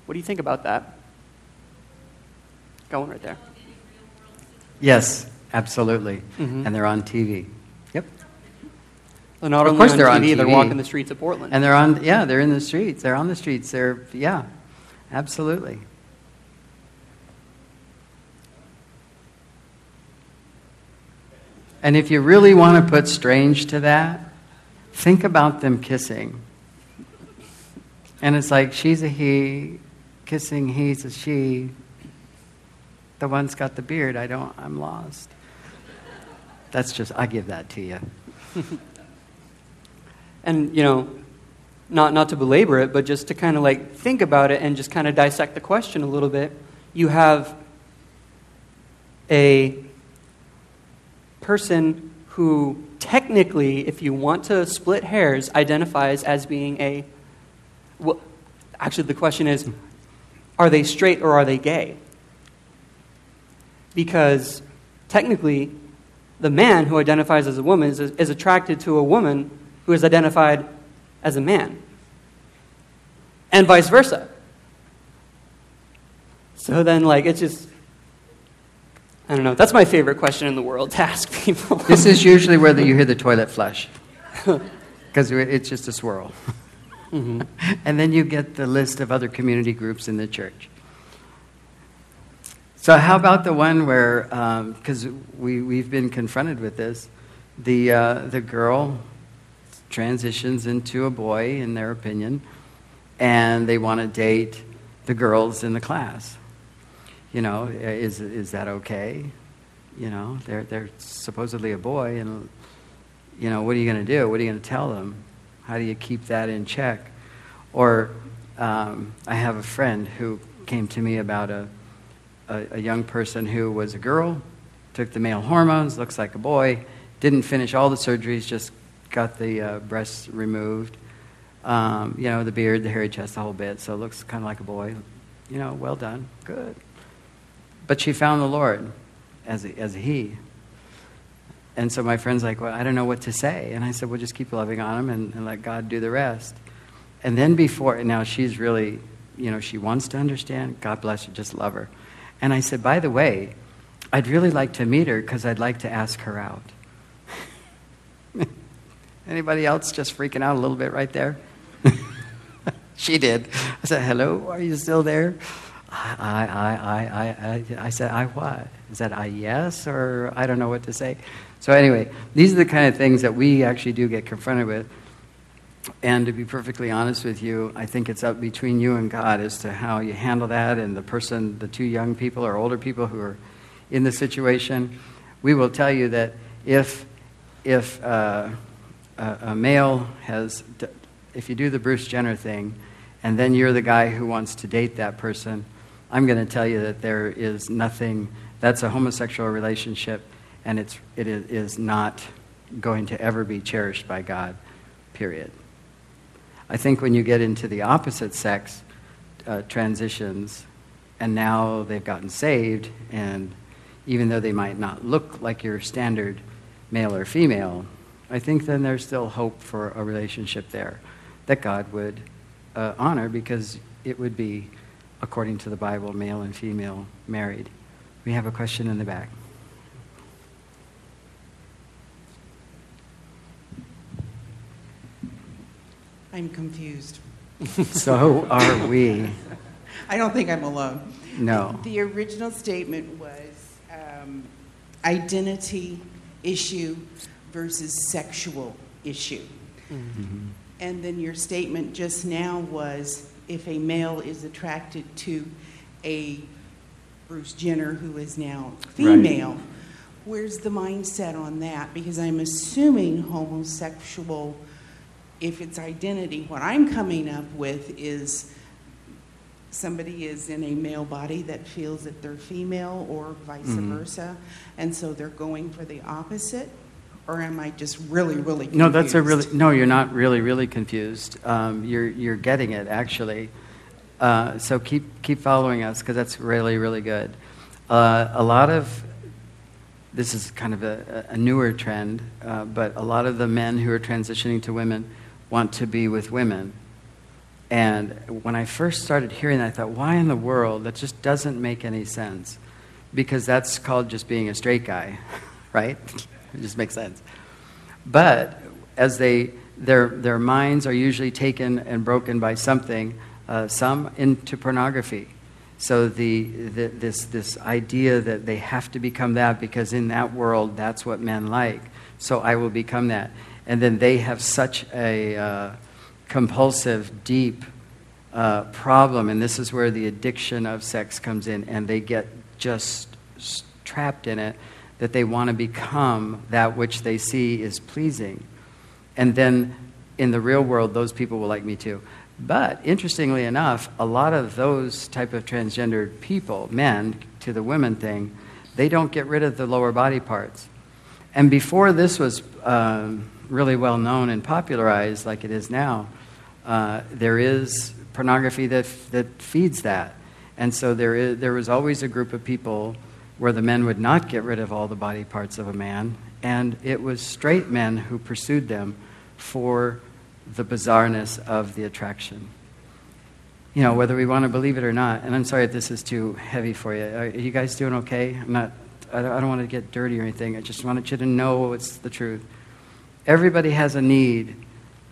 what do you think about that? Got one right there. Yes, absolutely. Mhm. And they're on TV. Well, not Of only course on they're TV, on they're walking the streets of Portland. And they're on. Yeah, they're in the streets. They're on the streets. They're yeah, absolutely. And if you really want to put strange to that, think about them kissing. And it's like she's a he, kissing he's a she. The one's got the beard. I don't. I'm lost. That's just. I give that to you. [LAUGHS] and you know, not not to belabor it, but just to kind of like think about it and just kind of dissect the question a little bit. You have a person who technically, if you want to split hairs, identifies as being a. Well, actually, the question is, are they straight or are they gay? Because technically, the man who identifies as a woman is, is attracted to a woman who is identified as a man, and vice versa. So then, like, it's just. I don't know. That's my favorite question in the world to ask people. [LAUGHS] This is usually where the, you hear the toilet flush, [LAUGHS] because it's just a swirl. Mhm. [LAUGHS] And then you get the list of other community groups in the church. So, how about the one where, because we, we've been confronted with this, the, uh, the girl transitions into a boy, in their opinion, and they want to date the girls in the class. You know, is, is that okay? You know, they're, they're supposedly a boy, and, you know, what are you going to do? What are you going to tell them? How do you keep that in check? Or um, I have a friend who came to me about a, a, a young person who was a girl, took the male hormones, looks like a boy, didn't finish all the surgeries, just got the uh, breasts removed. Um, you know, the beard, the hairy chest, the whole bit, so it looks kind of like a boy. You know, well done, good. But she found the Lord as a, as a he. And so my friend's like, well, I don't know what to say. And I said, well, just keep loving on him and, and let God do the rest. And then before, and now she's really, you know, she wants to understand. God bless her, just love her. And I said, by the way, I'd really like to meet her because I'd like to ask her out. Anybody else just freaking out a little bit right there? [LAUGHS] she did. I said, hello, are you still there? I, I, I, I, I, I said, I what? Is that I yes or I don't know what to say? So anyway, these are the kind of things that we actually do get confronted with. And to be perfectly honest with you, I think it's up between you and God as to how you handle that and the person, the two young people or older people who are in the situation. We will tell you that if, if uh, a, a male has, if you do the Bruce Jenner thing, and then you're the guy who wants to date that person, I'm going to tell you that there is nothing, that's a homosexual relationship, and it's, it is, not going to ever be cherished by God, period. I think when you get into the opposite sex uh, transitions, and now they've gotten saved, and even though they might not look like your standard male or female, I think then there's still hope for a relationship there that God would uh, honor because it would be, according to the Bible, male and female married. We have a question in the back. I'm confused. [LAUGHS] So are we. I don't think I'm alone. No. The original statement was um, identity issue versus sexual issue. And then your statement just now was if a male is attracted to a Bruce Jenner who is now female, where's the mindset on that? Because I'm assuming homosexual, if it's identity, what I'm coming up with is somebody is in a male body that feels that they're female or vice Mhm. versa, and so they're going for the opposite? Or am I just really, really confused? No, that's a really, no, you're not really, really confused. Um, you're, you're getting it, actually. Uh, so keep, keep following us because that's really, really good. Uh, a lot of, this is kind of a, a newer trend, uh, but a lot of the men who are transitioning to women want to be with women. And when I first started hearing that, I thought, why in the world? That just doesn't make any sense. Because that's called just being a straight guy, [LAUGHS] right? It just makes sense. But as they, their, their minds are usually taken and broken by something, uh, some into pornography. So the, the, this, this idea that they have to become that because in that world, that's what men like. So I will become that. And then they have such a uh, compulsive, deep uh, problem, and this is where the addiction of sex comes in, and they get just trapped in it that they want to become that which they see is pleasing. And then in the real world, those people will like me too. But interestingly enough, a lot of those type of transgendered people, men, to the women thing, they don't get rid of the lower body parts. And before this was um, really well known and popularized like it is now, uh, there is pornography that, that feeds that. And so there, is, there was always a group of people where the men would not get rid of all the body parts of a man, and it was straight men who pursued them for the bizarreness of the attraction. You know, whether we want to believe it or not, and I'm sorry if this is too heavy for you. Are you guys doing okay? I'm not, I don't, want to get dirty or anything. I just wanted you to know it's the truth. Everybody has a need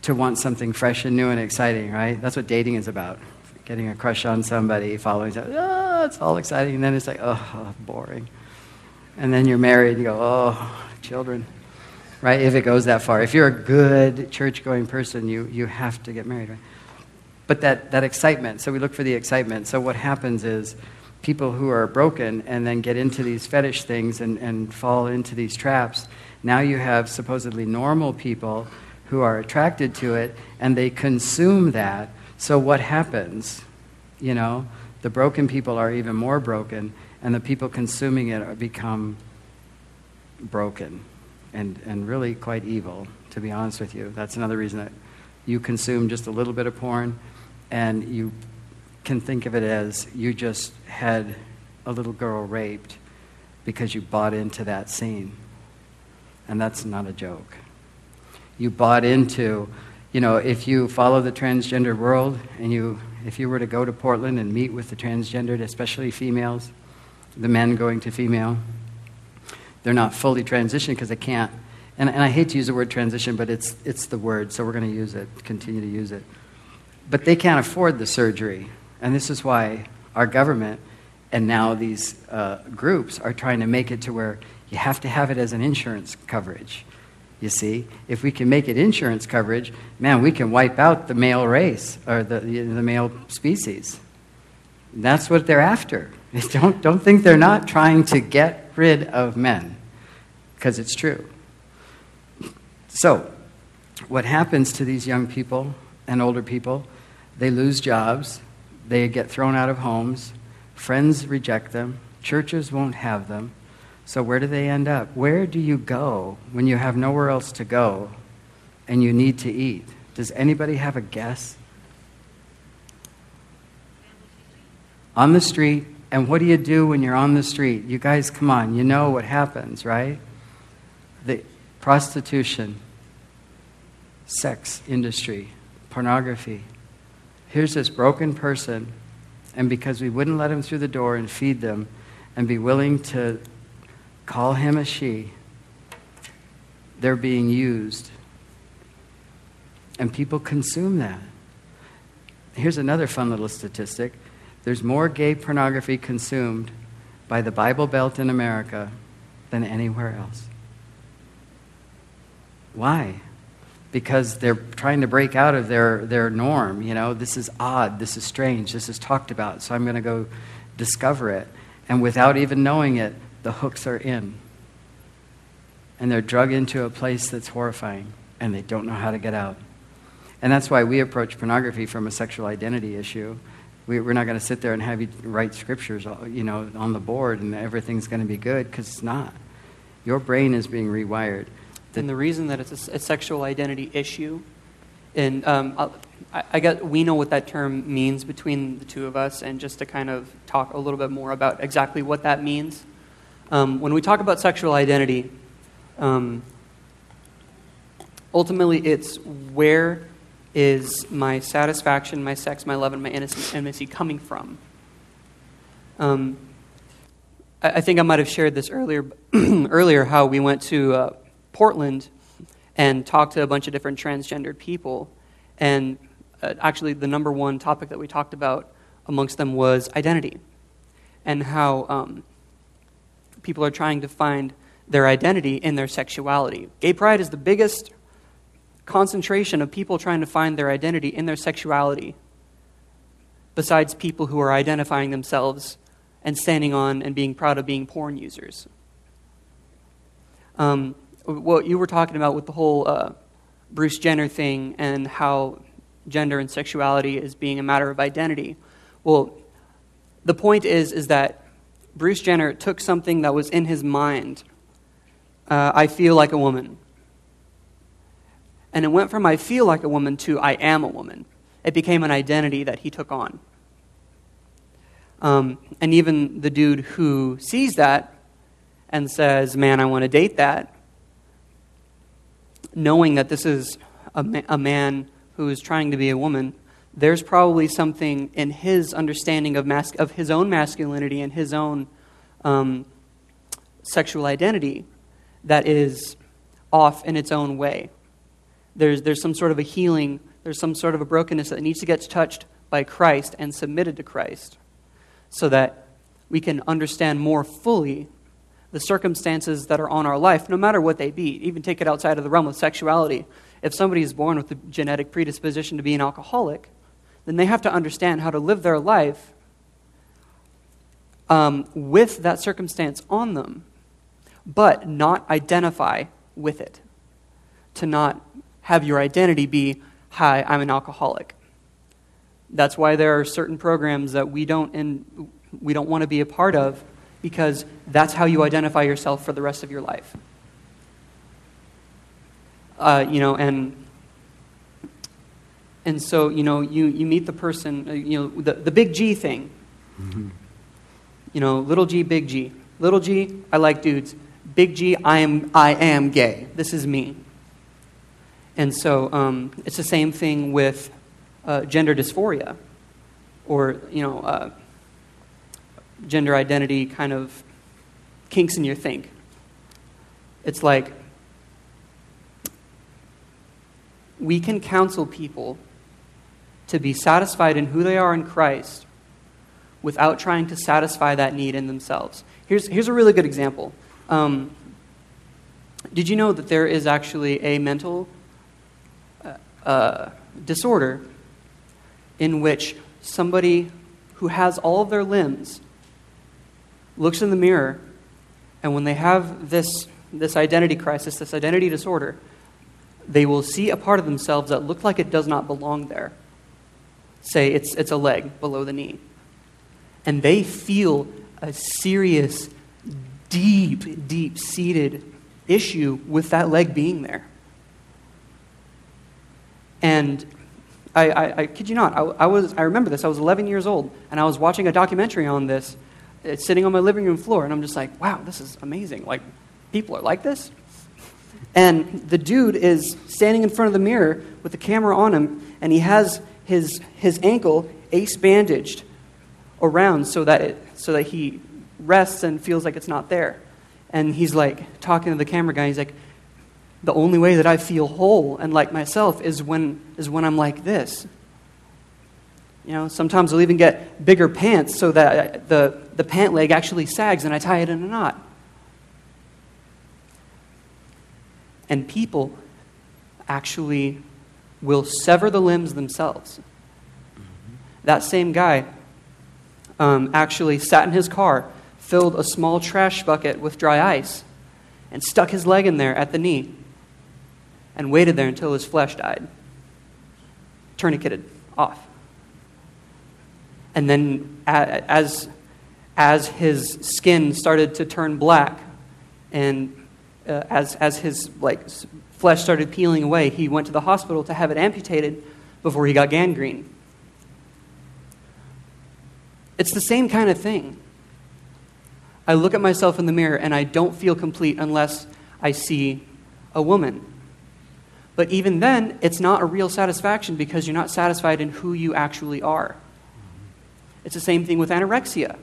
to want something fresh and new and exciting, right? That's what dating is about. Getting a crush on somebody, following, oh, it's all exciting, and then it's like, oh, boring. And then you're married, and you go, oh, children, right? If it goes that far. If you're a good church going person, you, you have to get married, right? But that, that excitement, so we look for the excitement. So what happens is people who are broken and then get into these fetish things and, and fall into these traps, now you have supposedly normal people who are attracted to it and they consume that. So what happens? You know, the broken people are even more broken, and the people consuming it become broken and, and really quite evil, to be honest with you. That's another reason that you consume just a little bit of porn and you can think of it as you just had a little girl raped because you bought into that scene. And that's not a joke. You bought into, you know, if you follow the transgender world and you, if you were to go to Portland and meet with the transgendered, especially females, the men going to female, they're not fully transitioned because they can't. And, and I hate to use the word transition, but it's, it's the word, so we're going to use it, continue to use it. But they can't afford the surgery. And this is why our government and now these uh, groups are trying to make it to where you have to have it as an insurance coverage. You see, if we can make it insurance coverage, man, we can wipe out the male race or the, the male species. That's what they're after. [LAUGHS] Don't, don't think they're not trying to get rid of men, because it's true. So, what happens to these young people and older people? They lose jobs, they get thrown out of homes, Friends reject them. Churches won't have them. So, where do they end up? Where do you go when you have nowhere else to go and you need to eat? Does anybody have a guess? On the street. And what do you do when you're on the street? You guys, come on, you know what happens, right? The prostitution, sex industry, pornography. Here's this broken person, and because we wouldn't let him through the door and feed them and be willing to call him a she, they're being used. And people consume that. Here's another fun little statistic there's more gay pornography consumed by the Bible Belt in America than anywhere else. Why? Because they're trying to break out of their, their norm. You know, this is odd, this is strange, this is talked about, so I'm going to go discover it. And without even knowing it, the hooks are in. And they're drug into a place that's horrifying, and they don't know how to get out. And that's why we approach pornography from a sexual identity issue we, are not going to sit there and have you write scriptures, uh, you know, on the board and everything's going to be good because it's not. Your brain is being rewired. The, and the reason that it's a, a sexual identity issue, and um, I, I we know what that term means between the two of us, and just to kind of talk a little bit more about exactly what that means. Um, when we talk about sexual identity, um, ultimately it's where is my satisfaction, my sex, my love, and my intimacy coming from? Um, I, I, think I might have shared this earlier, [CLEARS THROAT] earlier how we went to uh, Portland and talked to a bunch of different transgendered people. And uh, actually, the number one topic that we talked about amongst them was identity and how um, people are trying to find their identity in their sexuality. Gay pride is the biggest concentration of people trying to find their identity in their sexuality, besides people who are identifying themselves and standing on and being proud of being porn users. Um, what you were talking about with the whole uh, Bruce Jenner thing and how gender and sexuality is being a matter of identity. Well, the point is is that Bruce Jenner took something that was in his mind. Uh, I feel like a woman. And it went from I feel like a woman to I am a woman. It became an identity that he took on. Um, and even the dude who sees that and says, Man, I want to date that, knowing that this is a, ma- a man who is trying to be a woman, there's probably something in his understanding of, mas- of his own masculinity and his own um, sexual identity that is off in its own way there's, there's some sort of a healing, there's some sort of a brokenness that needs to get touched by Christ and submitted to Christ so that we can understand more fully the circumstances that are on our life, no matter what they be. Even take it outside of the realm of sexuality. If somebody is born with a genetic predisposition to be an alcoholic, then they have to understand how to live their life um, with that circumstance on them, but not identify with it. To not have your identity be, hi, I'm an alcoholic. That's why there are certain programs that we don't, in, we don't want to be a part of because that's how you identify yourself for the rest of your life. Uh, you know, and and so you know you, you meet the person, uh, you know, the, the big G thing. Mm-hmm. You know, little G, big G. Little G, I like dudes. Big G, I am I am gay. This is me. And so um, it's the same thing with uh, gender dysphoria or, you know, uh, gender identity kind of kinks in your think. It's like we can counsel people to be satisfied in who they are in Christ without trying to satisfy that need in themselves. Here's, here's a really good example. Um, did you know that there is actually a mental uh, disorder in which somebody who has all of their limbs looks in the mirror, and when they have this, this identity crisis, this identity disorder, they will see a part of themselves that look like it does not belong there. Say it's, it's a leg below the knee. and they feel a serious, deep, deep seated issue with that leg being there. And I, I, I kid you not, I, I, was, I remember this. I was 11 years old, and I was watching a documentary on this. It's sitting on my living room floor, and I'm just like, wow, this is amazing. Like, people are like this? And the dude is standing in front of the mirror with the camera on him, and he has his, his ankle ace bandaged around so that, it, so that he rests and feels like it's not there. And he's like talking to the camera guy. He's like, the only way that I feel whole and like myself is when, is when I'm like this. You know, sometimes I'll even get bigger pants so that the, the pant leg actually sags and I tie it in a knot. And people actually will sever the limbs themselves. That same guy um, actually sat in his car, filled a small trash bucket with dry ice, and stuck his leg in there at the knee and waited there until his flesh died, tourniqueted off. And then, as, as his skin started to turn black and uh, as, as his like, flesh started peeling away, he went to the hospital to have it amputated before he got gangrene. It's the same kind of thing. I look at myself in the mirror and I don't feel complete unless I see a woman. But even then, it's not a real satisfaction because you're not satisfied in who you actually are. It's the same thing with anorexia.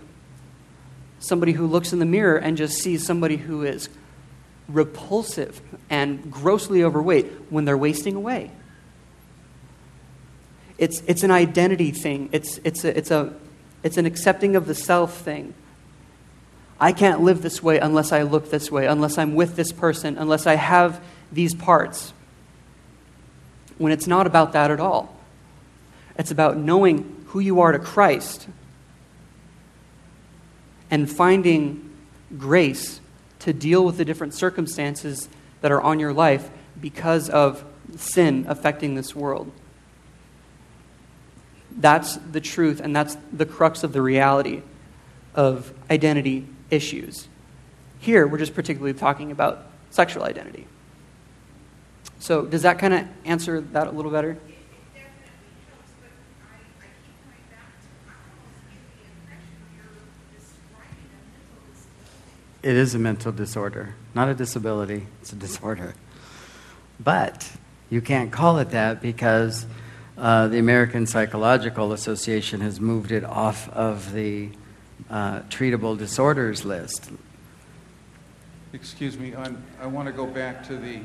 Somebody who looks in the mirror and just sees somebody who is repulsive and grossly overweight when they're wasting away. It's, it's an identity thing, it's, it's, a, it's, a, it's an accepting of the self thing. I can't live this way unless I look this way, unless I'm with this person, unless I have these parts. When it's not about that at all. It's about knowing who you are to Christ and finding grace to deal with the different circumstances that are on your life because of sin affecting this world. That's the truth, and that's the crux of the reality of identity issues. Here, we're just particularly talking about sexual identity. So, does that kind of answer that a little better? It is a mental disorder, not a disability, it's a disorder. But you can't call it that because uh, the American Psychological Association has moved it off of the uh, treatable disorders list. Excuse me, I'm, i want to go back to the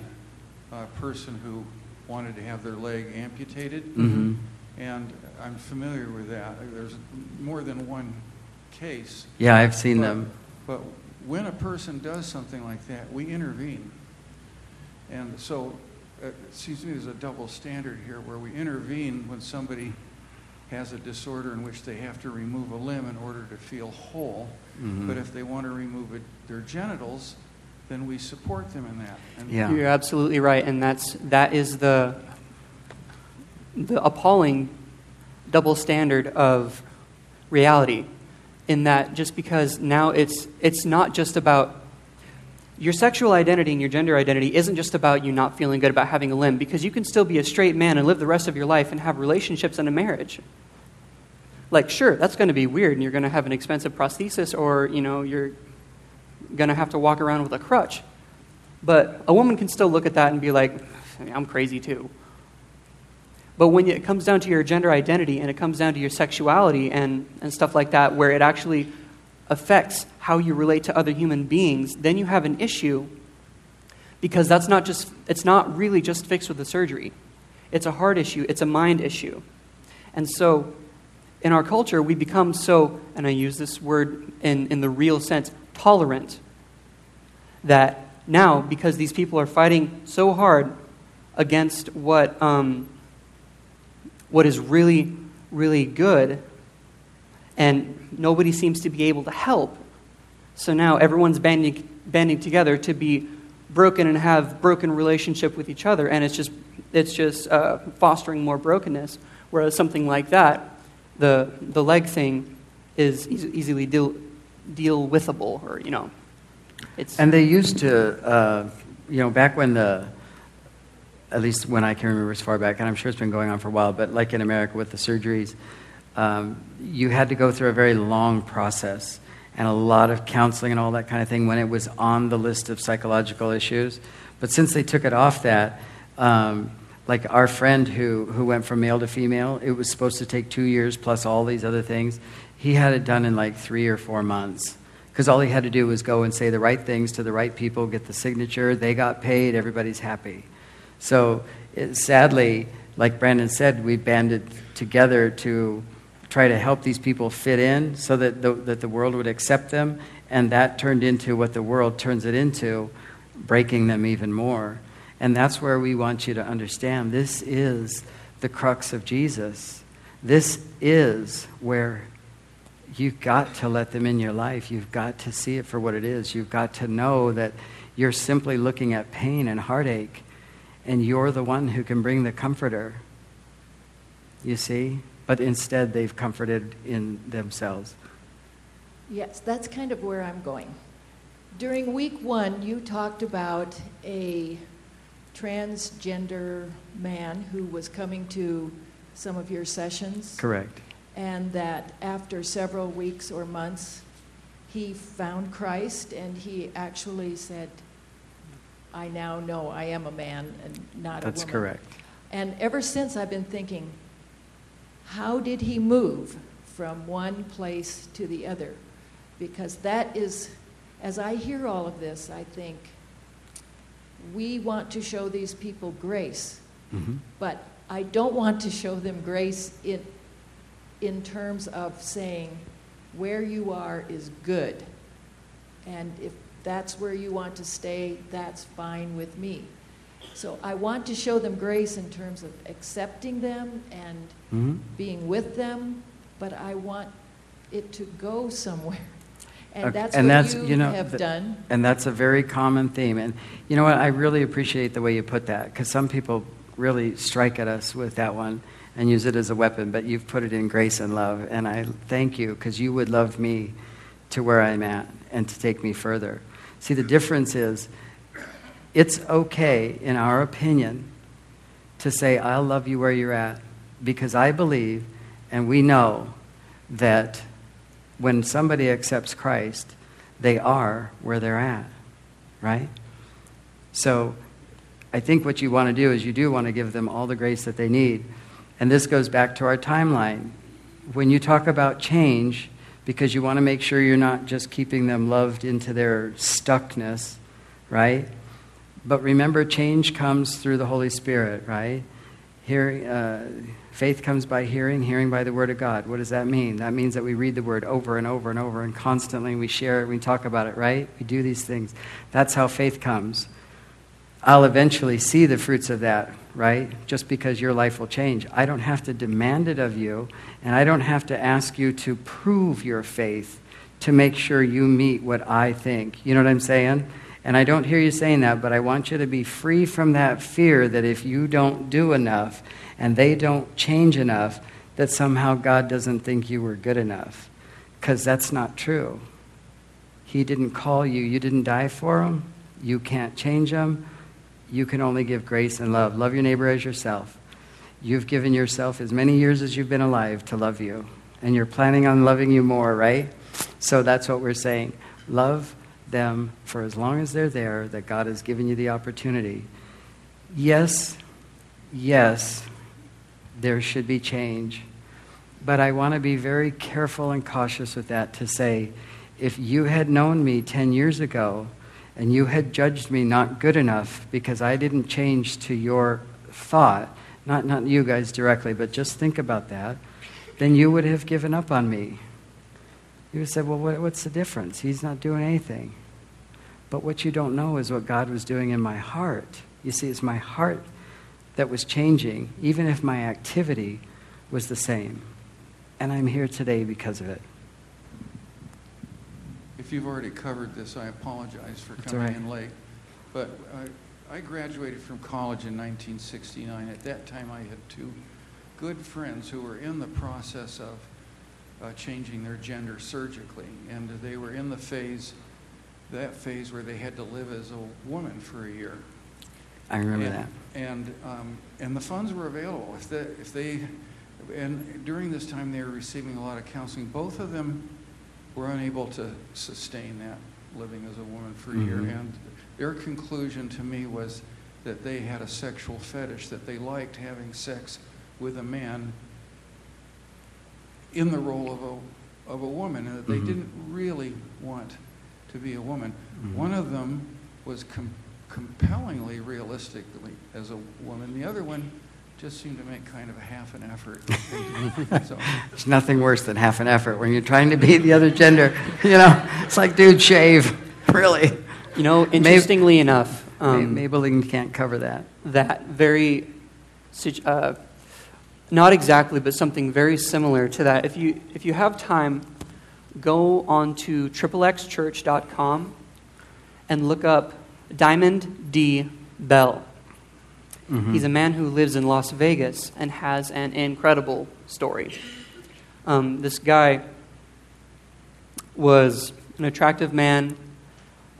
uh, person who wanted to have their leg amputated. Mm-hmm. And I'm familiar with that. There's more than one case. Yeah, I've seen but, them. But when a person does something like that, we intervene. And so uh, it seems to me there's a double standard here where we intervene when somebody has a disorder in which they have to remove a limb in order to feel whole. Mm-hmm. But if they want to remove it, their genitals, then we support them in that. And yeah. You're absolutely right. And that's, that is the, the appalling double standard of reality in that just because now it's, it's not just about your sexual identity and your gender identity isn't just about you not feeling good about having a limb because you can still be a straight man and live the rest of your life and have relationships and a marriage. Like sure that's going to be weird and you're going to have an expensive prosthesis or you know you're going to have to walk around with a crutch. But a woman can still look at that and be like i'm crazy too but when it comes down to your gender identity and it comes down to your sexuality and, and stuff like that, where it actually affects how you relate to other human beings, then you have an issue because that's not just, it's not really just fixed with the surgery. It's a heart issue, it's a mind issue. And so in our culture, we become so, and I use this word in, in the real sense, tolerant, that now, because these people are fighting so hard against what um, what is really, really good, and nobody seems to be able to help. So now everyone's banding, banding together to be broken and have broken relationship with each other, and it's just, it's just uh, fostering more brokenness. Whereas something like that, the, the leg thing, is eas- easily deal deal withable, or you know, it's And they used to, uh, you know, back when the, at least when I can remember as far back, and I'm sure it's been going on for a while, but like in America with the surgeries, um, you had to go through a very long process and a lot of counseling and all that kind of thing when it was on the list of psychological issues. But since they took it off that, um, like our friend who, who went from male to female, it was supposed to take two years plus all these other things. He had it done in like three or four months because all he had to do was go and say the right things to the right people, get the signature, they got paid, everybody's happy. So it, sadly, like Brandon said, we banded together to try to help these people fit in so that the, that the world would accept them, and that turned into what the world turns it into, breaking them even more. And that's where we want you to understand this is the crux of Jesus. This is where you've got to let them in your life. You've got to see it for what it is. You've got to know that you're simply looking at pain and heartache, and you're the one who can bring the comforter. You see? But instead, they've comforted in themselves. Yes, that's kind of where I'm going. During week one, you talked about a transgender man who was coming to some of your sessions. Correct. And that after several weeks or months, he found Christ and he actually said, I now know I am a man and not That's a woman. That's correct. And ever since I've been thinking, how did he move from one place to the other? Because that is, as I hear all of this, I think we want to show these people grace, Mm-hmm. but I don't want to show them grace in, in terms of saying, where you are is good. And if that's where you want to stay, that's fine with me. So I want to show them grace in terms of accepting them and Mhm. being with them, but I want it to go somewhere. [LAUGHS] And that's and what that's, you, you know, have th- done. And that's a very common theme. And you know what? I really appreciate the way you put that because some people really strike at us with that one and use it as a weapon, but you've put it in grace and love. And I thank you because you would love me to where I'm at and to take me further. See, the difference is it's okay, in our opinion, to say, I'll love you where you're at because I believe and we know that when somebody accepts Christ, they are where they're at, right? So I think what you want to do is you do want to give them all the grace that they need. And this goes back to our timeline. When you talk about change, because you want to make sure you're not just keeping them loved into their stuckness, right? But remember, change comes through the Holy Spirit, right? Hearing, uh, faith comes by hearing, hearing by the Word of God. What does that mean? That means that we read the Word over and over and over and constantly, we share it, we talk about it, right? We do these things. That's how faith comes. I'll eventually see the fruits of that, right? Just because your life will change. I don't have to demand it of you, and I don't have to ask you to prove your faith to make sure you meet what I think. You know what I'm saying? And I don't hear you saying that, but I want you to be free from that fear that if you don't do enough and they don't change enough, that somehow God doesn't think you were good enough. Because that's not true. He didn't call you, you didn't die for him, you can't change him. You can only give grace and love. Love your neighbor as yourself. You've given yourself as many years as you've been alive to love you, and you're planning on loving you more, right? So that's what we're saying. Love them for as long as they're there, that God has given you the opportunity. Yes, yes, there should be change. But I want to be very careful and cautious with that to say, if you had known me 10 years ago and you had judged me not good enough because I didn't change to your thought, not, not you guys directly, but just think about that, then you would have given up on me. You would have said, well, what, what's the difference? He's not doing anything. But what you don't know is what God was doing in my heart. You see, it's my heart that was changing, even if my activity was the same. And I'm here today because of it. If you've already covered this, I apologize for That's coming right. in late. But I, I graduated from college in 1969. At that time, I had two good friends who were in the process of uh, changing their gender surgically. And they were in the phase, that phase where they had to live as a woman for a year. I remember and, that. And, um, and the funds were available. If, the, if they, and during this time they were receiving a lot of counseling. Both of them were unable to sustain that living as a woman for a year. Mhm. And their conclusion to me was that they had a sexual fetish, that they liked having sex with a man in the role of a, of a woman, and that they Mhm. didn't really want to be a woman. Mhm. One of them was com- compellingly realistically as a woman. The other one just seemed to make kind of a half an effort. [LAUGHS] so, There's nothing worse than half an effort when you're trying to be the other gender. You know, it's like, dude, shave. [LAUGHS] Really. You know, interestingly enough, Ma- um, Maybelline can't cover that. that very, uh, not exactly, but something very similar to that. If you, if you have time, go on to triplexchurch.com and look up Diamond D. Bell. Mhm. He's a man who lives in Las Vegas and has an incredible story. Um, this guy was an attractive man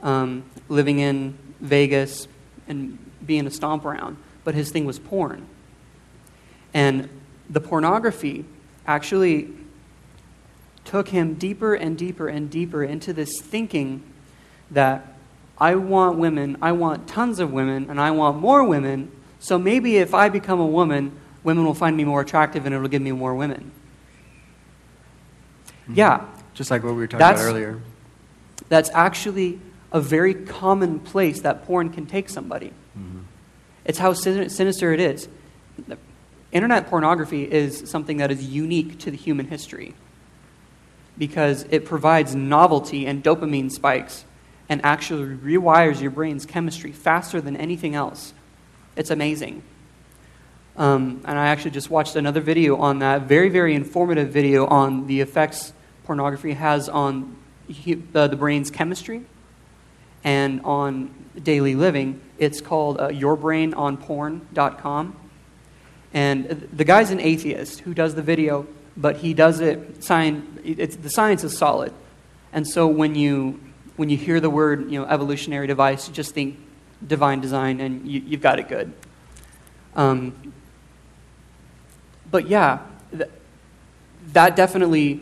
um, living in Vegas and being a stomp around, but his thing was porn. And the pornography actually took him deeper and deeper and deeper into this thinking that I want women, I want tons of women, and I want more women, so maybe if I become a woman, women will find me more attractive and it'll give me more women. Mm-hmm. Yeah, Just like what we were talking about earlier. that's actually a very common place that porn can take somebody. Mm-hmm. It's how sin- sinister it is. Internet pornography is something that is unique to the human history because it provides novelty and dopamine spikes and actually rewires your brain's chemistry faster than anything else. It's amazing. Um, and I actually just watched another video on that, very, very informative video on the effects pornography has on the, the brain's chemistry and on daily living. It's called uh, yourbrainonporn.com. And the guy's an atheist who does the video, but he does it, it's, the science is solid. And so when you, when you hear the word you know, evolutionary device, you just think divine design and you, you've got it good. Um, but yeah, th- that definitely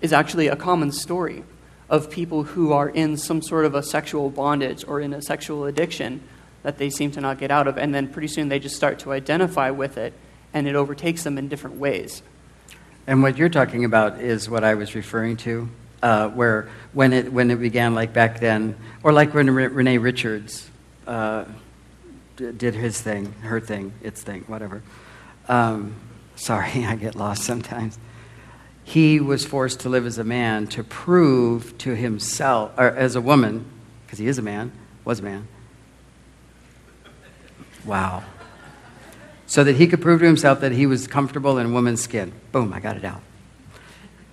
is actually a common story of people who are in some sort of a sexual bondage or in a sexual addiction that they seem to not get out of. And then pretty soon they just start to identify with it and it overtakes them in different ways. And what you're talking about is what I was referring to, uh, where when it, when it began, like back then, or like when Re- Renee Richards uh, did his thing, her thing, its thing, whatever. Um, sorry, [LAUGHS] I get lost sometimes. He was forced to live as a man to prove to himself, or as a woman, because he is a man, was a man. Wow so that he could prove to himself that he was comfortable in woman's skin. Boom, I got it out.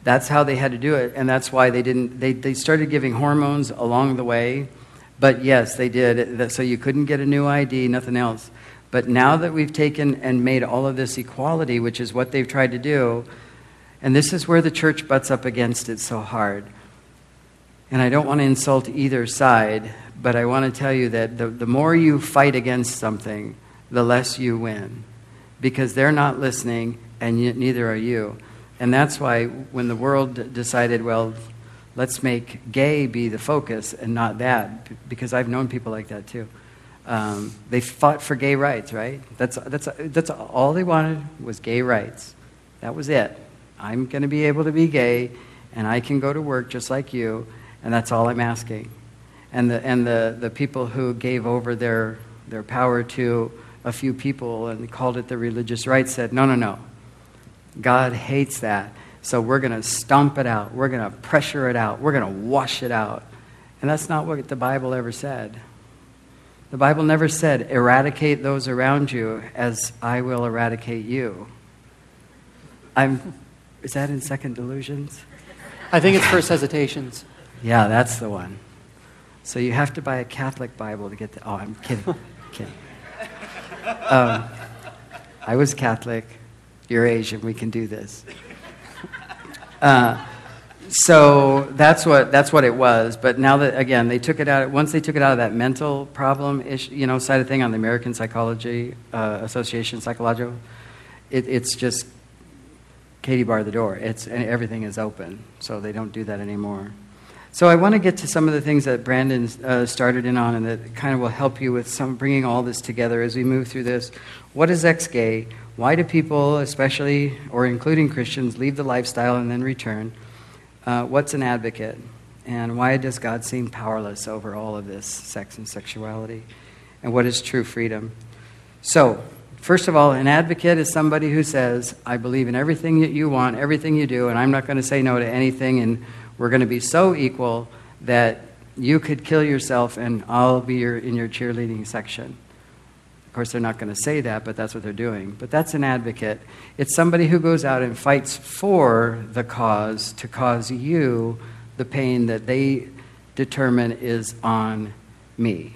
That's how they had to do it, and that's why they didn't. They, they started giving hormones along the way, but yes, they did. So you couldn't get a new ID, nothing else. But now that we've taken and made all of this equality, which is what they've tried to do, and this is where the church butts up against it so hard. And I don't want to insult either side, but I want to tell you that the, the more you fight against something, the less you win because they're not listening and neither are you. And that's why when the world decided, well, let's make gay be the focus and not that, because I've known people like that too. Um, they fought for gay rights, right? That's, that's, that's all they wanted was gay rights. That was it. I'm going to be able to be gay and I can go to work just like you, and that's all I'm asking. And the, and the, the people who gave over their, their power to a few people and called it the religious right said, no, no, no. God hates that. So we're going to stomp it out. We're going to pressure it out. We're going to wash it out. And that's not what the Bible ever said. The Bible never said, eradicate those around you as I will eradicate you. I'm, is that in Second Delusions? I think it's First Hesitations. Yeah, that's the one. So you have to buy a Catholic Bible to get the. Oh, I'm kidding. kidding. Um, I was Catholic. You're Asian. We can do this. Uh, so that's what that's what it was. But now that again they took it out. Once they took it out of that mental problem ish, you know, side of thing on the American Psychology uh, Association Psychological, it, it's just Katie bar the door. It's everything is open, so they don't do that anymore. So I want to get to some of the things that Brandon uh, started in on, and that kind of will help you with some bringing all this together as we move through this. What is ex-gay? Why do people, especially or including Christians, leave the lifestyle and then return? Uh, what's an advocate? And why does God seem powerless over all of this sex and sexuality? And what is true freedom? So, first of all, an advocate is somebody who says, I believe in everything that you want, everything you do, and I'm not going to say no to anything, and we're going to be so equal that you could kill yourself and I'll be your, in your cheerleading section. Course, they're not going to say that, but that's what they're doing. But that's an advocate. It's somebody who goes out and fights for the cause to cause you the pain that they determine is on me.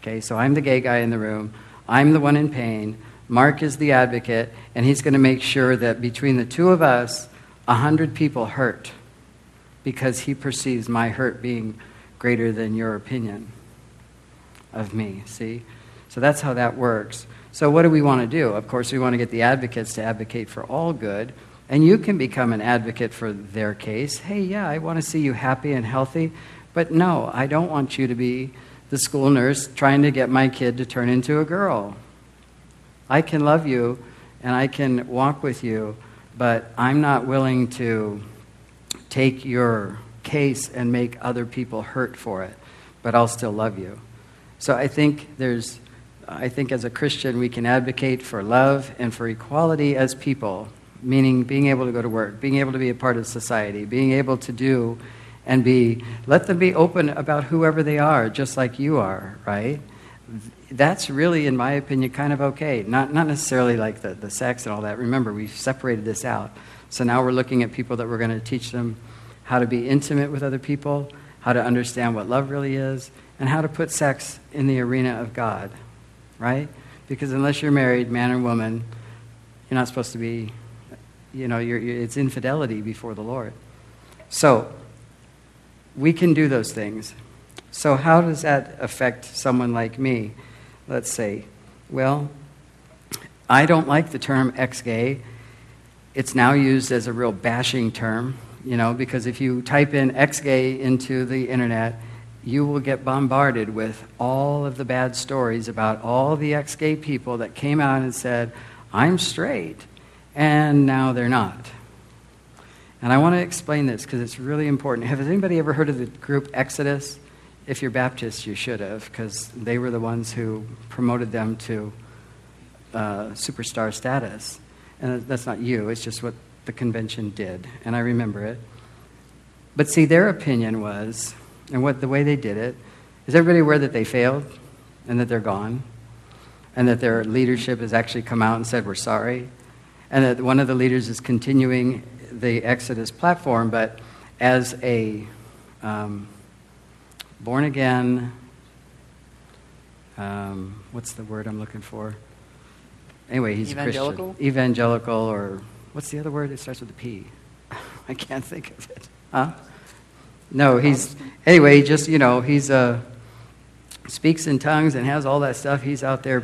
Okay, so I'm the gay guy in the room. I'm the one in pain. Mark is the advocate, and he's going to make sure that between the two of us, a hundred people hurt because he perceives my hurt being greater than your opinion of me. See? So that's how that works. So, what do we want to do? Of course, we want to get the advocates to advocate for all good. And you can become an advocate for their case. Hey, yeah, I want to see you happy and healthy. But no, I don't want you to be the school nurse trying to get my kid to turn into a girl. I can love you and I can walk with you, but I'm not willing to take your case and make other people hurt for it, but I'll still love you. So I think there's, I think as a Christian, we can advocate for love and for equality as people, meaning being able to go to work, being able to be a part of society, being able to do and be, let them be open about whoever they are, just like you are, right? That's really, in my opinion, kind of okay. Not, not necessarily like the, the sex and all that. Remember, we've separated this out. So now we're looking at people that we're going to teach them how to be intimate with other people, how to understand what love really is, and how to put sex in the arena of God, right? Because unless you're married, man or woman, you're not supposed to be, you know, you're, you're, it's infidelity before the Lord. So we can do those things. So, how does that affect someone like me? Let's say, well, I don't like the term ex gay it's now used as a real bashing term, you know, because if you type in ex gay into the internet, you will get bombarded with all of the bad stories about all the ex gay people that came out and said, I'm straight, and now they're not. And I want to explain this because it's really important. Has anybody ever heard of the group Exodus? If you're Baptist, you should have, because they were the ones who promoted them to uh, superstar status. And that's not you, it's just what the convention did. And I remember it. But see, their opinion was, and what the way they did it, is everybody aware that they failed and that they're gone? And that their leadership has actually come out and said, We're sorry? And that one of the leaders is continuing the Exodus platform, but as a um, born again, um, what's the word I'm looking for? Anyway, he's evangelical? a Christian. Evangelical, or what's the other word? It starts with a P. [LAUGHS] I can't think of it. Huh? No, he's anyway. Just you know, he's uh, speaks in tongues and has all that stuff. He's out there,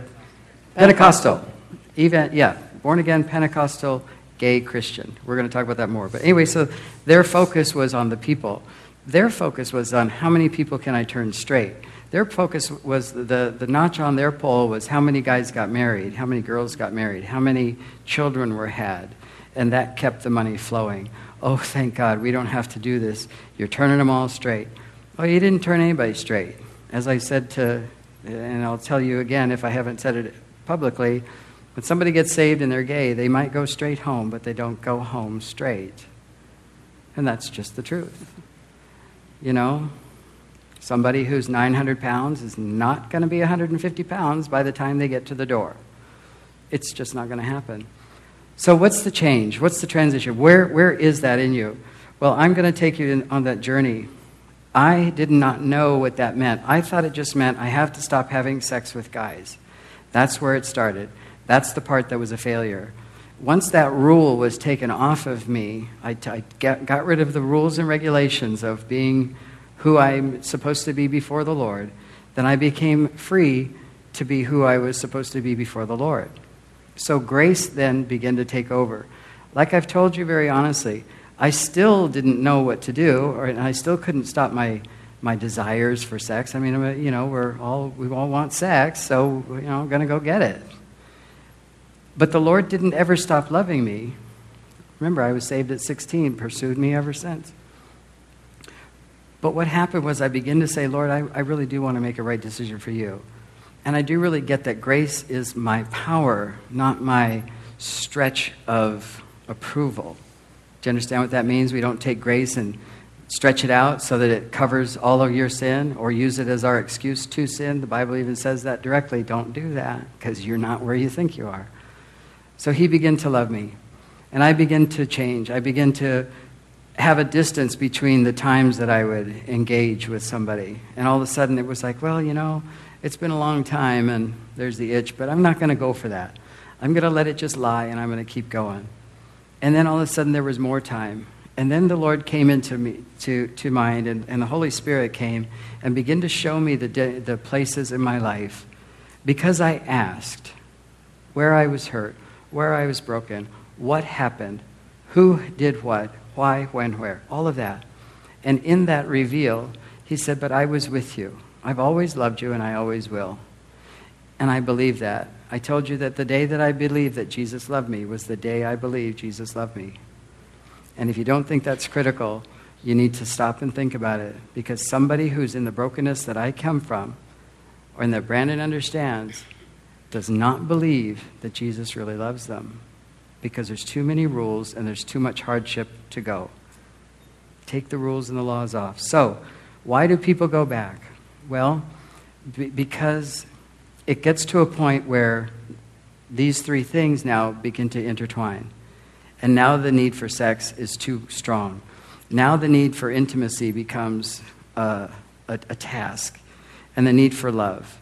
Pentecostal, Pentecostal. even yeah, born again Pentecostal gay Christian. We're going to talk about that more. But anyway, so their focus was on the people. Their focus was on how many people can I turn straight. Their focus was the, the notch on their pole was how many guys got married, how many girls got married, how many children were had. And that kept the money flowing. Oh, thank God, we don't have to do this. You're turning them all straight. Oh, you didn't turn anybody straight. As I said to, and I'll tell you again if I haven't said it publicly, when somebody gets saved and they're gay, they might go straight home, but they don't go home straight. And that's just the truth. You know, Somebody who's 900 pounds is not going to be 150 pounds by the time they get to the door. It's just not going to happen. So, what's the change? What's the transition? Where, where is that in you? Well, I'm going to take you in, on that journey. I did not know what that meant. I thought it just meant I have to stop having sex with guys. That's where it started. That's the part that was a failure. once that rule was taken off of me, I, get, got rid of the rules and regulations of being who I'm supposed to be before the Lord, then I became free to be who I was supposed to be before the Lord. So grace then began to take over. Like I've told you very honestly, I still didn't know what to do, or, and I still couldn't stop my, my desires for sex. I mean, you know, we're all, we all want sex, so, you know, I'm going to go get it. But the Lord didn't ever stop loving me. Remember, I was saved at 16, pursued me ever since. But what happened was I began to say, Lord, I, I really do want to make a right decision for you. And I do really get that grace is my power, not my stretch of approval. Do you understand what that means? We don't take grace and stretch it out so that it covers all of your sin or use it as our excuse to sin. The Bible even says that directly. Don't do that because you're not where you think you are. So he began to love me. And I began to change. I began to have a distance between the times that I would engage with somebody. And all of a sudden it was like, well, you know, it's been a long time and there's the itch, but I'm not going to go for that. I'm going to let it just lie and I'm going to keep going. And then all of a sudden there was more time. And then the Lord came into me to, to mind, and, and the Holy Spirit came and began to show me the, the places in my life because I asked where I was hurt, where I was broken, what happened, who did what, why, when, where, all of that. And in that reveal, he said, But I was with you. I've always loved you and I always will. And I believe that. I told you that the day that I believed that Jesus loved me was the day I believed Jesus loved me. And if you don't think that's critical, you need to stop and think about it because somebody who's in the brokenness that I come from or in that Brandon understands does not believe that Jesus really loves them because there's too many rules and there's too much hardship to go. Take the rules and the laws off. So, why do people go back? Well, because it gets to a point where these three things now begin to intertwine. And now the need for sex is too strong. Now the need for intimacy becomes uh, a, a task, and the need for love.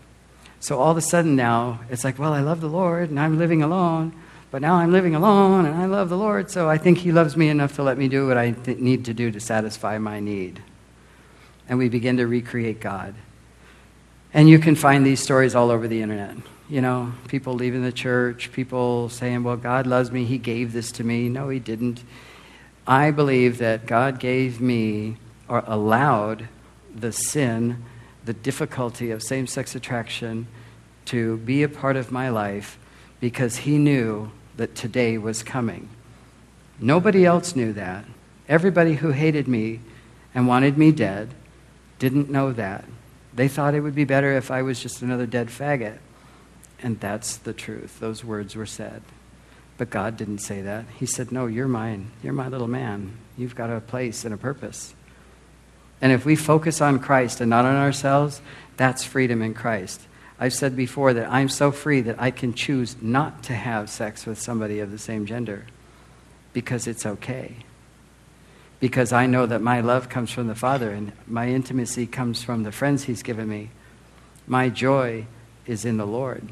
So all of a sudden now, it's like, well, I love the Lord, and I'm living alone, but now I'm living alone, and I love the Lord, so I think He loves me enough to let me do what I th- need to do to satisfy my need. And we begin to recreate God. And you can find these stories all over the internet. You know, people leaving the church, people saying, well, God loves me, He gave this to me. No, He didn't. I believe that God gave me or allowed the sin, the difficulty of same sex attraction to be a part of my life because He knew that today was coming. Nobody else knew that. Everybody who hated me and wanted me dead didn't know that. They thought it would be better if I was just another dead faggot. And that's the truth. Those words were said. But God didn't say that. He said, No, you're mine. You're my little man. You've got a place and a purpose. And if we focus on Christ and not on ourselves, that's freedom in Christ. I've said before that I'm so free that I can choose not to have sex with somebody of the same gender because it's okay because I know that my love comes from the Father and my intimacy comes from the friends He's given me. My joy is in the Lord.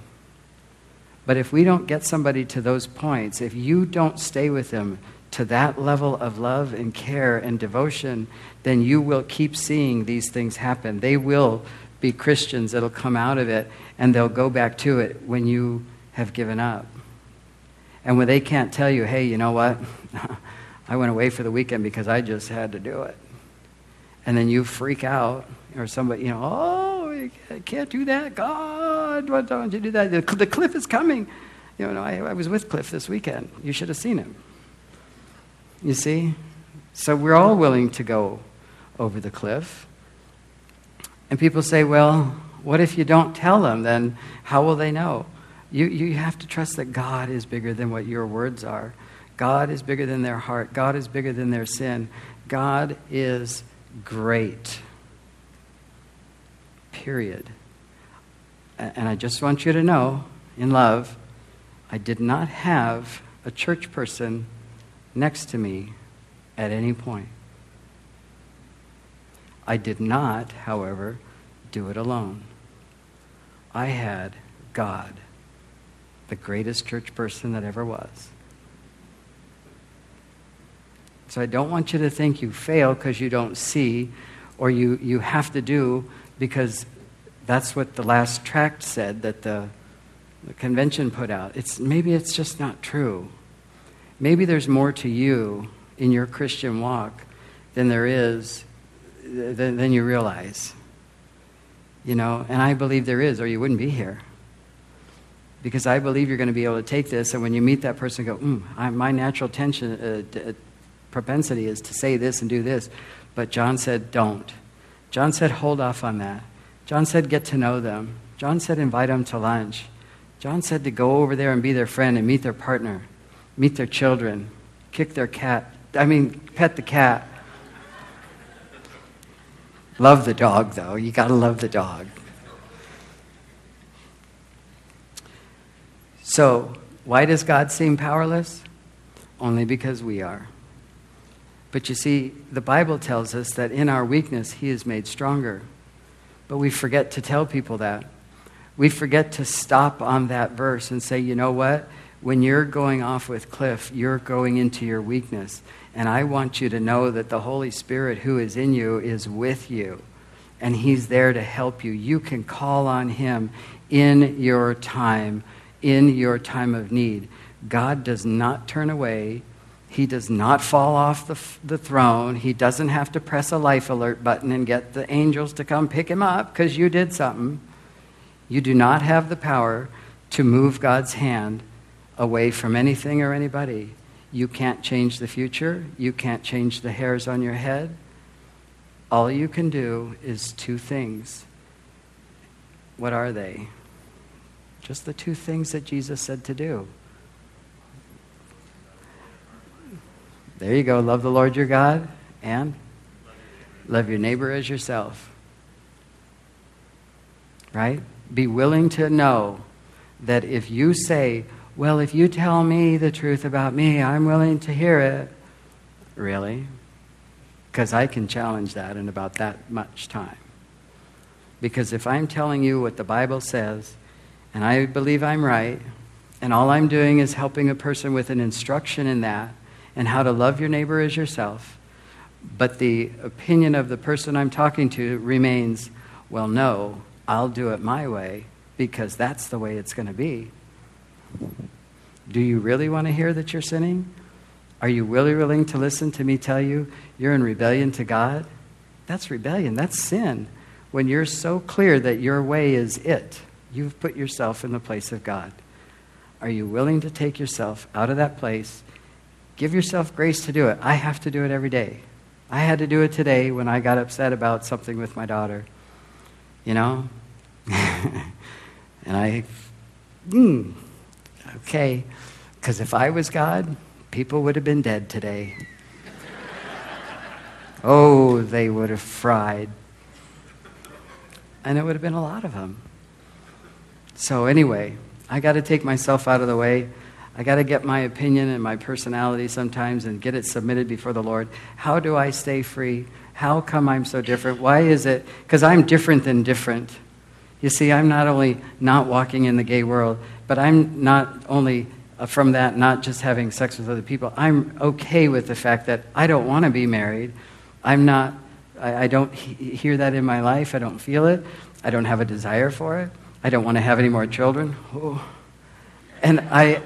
But if we don't get somebody to those points, if you don't stay with them to that level of love and care and devotion, then you will keep seeing these things happen. They will be Christians that'll come out of it and they'll go back to it when you have given up. And when they can't tell you, hey, you know what? [LAUGHS] I went away for the weekend because I just had to do it. And then you freak out, or somebody, you know, oh, I can't do that. God, why don't you do that? The, the cliff is coming. You know, I, I was with Cliff this weekend. You should have seen him. You see? So we're all willing to go over the cliff. And people say, well, what if you don't tell them? Then how will they know? You, you have to trust that God is bigger than what your words are. God is bigger than their heart. God is bigger than their sin. God is great. Period. And I just want you to know, in love, I did not have a church person next to me at any point. I did not, however, do it alone. I had God, the greatest church person that ever was So I don't want you to think you fail because you don't see or you, you have to do because that's what the last tract said that the, the convention put out. It's, maybe it's just not true. Maybe there's more to you in your Christian walk than there is, than, than you realize. You know, and I believe there is, or you wouldn't be here. Because I believe you're going to be able to take this, and when you meet that person, go, mm, I, my natural tension, uh, propensity is to say this and do this. But John said, don't. John said, hold off on that. John said, get to know them. John said, invite them to lunch. John said to go over there and be their friend and meet their partner, meet their children, kick their cat. I mean, pet the cat. Love the dog, though. You got to love the dog. So, why does God seem powerless? Only because we are. But you see, the Bible tells us that in our weakness, He is made stronger. But we forget to tell people that. We forget to stop on that verse and say, you know what? When you're going off with Cliff, you're going into your weakness. And I want you to know that the Holy Spirit who is in you is with you. And He's there to help you. You can call on Him in your time, in your time of need. God does not turn away. He does not fall off the, the throne. He doesn't have to press a life alert button and get the angels to come pick him up because you did something. You do not have the power to move God's hand away from anything or anybody. You can't change the future. You can't change the hairs on your head. All you can do is two things. What are they? Just the two things that Jesus said to do. There you go. Love the Lord your God and love your neighbor as yourself. Right? Be willing to know that if you say, Well, if you tell me the truth about me, I'm willing to hear it. Really? Because I can challenge that in about that much time. Because if I'm telling you what the Bible says, and I believe I'm right, and all I'm doing is helping a person with an instruction in that, and how to love your neighbor as yourself, but the opinion of the person I'm talking to remains, well, no, I'll do it my way because that's the way it's going to be. Do you really want to hear that you're sinning? Are you really willing to listen to me tell you you're in rebellion to God? That's rebellion. That's sin. When you're so clear that your way is it, you've put yourself in the place of God. Are you willing to take yourself out of that place? Give yourself grace to do it. I have to do it every day. I had to do it today when I got upset about something with my daughter. You know? [LAUGHS] and I, hmm, okay. Because if I was God, people would have been dead today. [LAUGHS] oh, they would have fried. And it would have been a lot of them. So, anyway, I got to take myself out of the way. I got to get my opinion and my personality sometimes and get it submitted before the Lord. How do I stay free? How come I'm so different? Why is it? Because I'm different than different. You see, I'm not only not walking in the gay world, but I'm not only uh, from that not just having sex with other people. I'm okay with the fact that I don't want to be married. I'm not, I, I don't he- hear that in my life. I don't feel it. I don't have a desire for it. I don't want to have any more children. Oh. And I,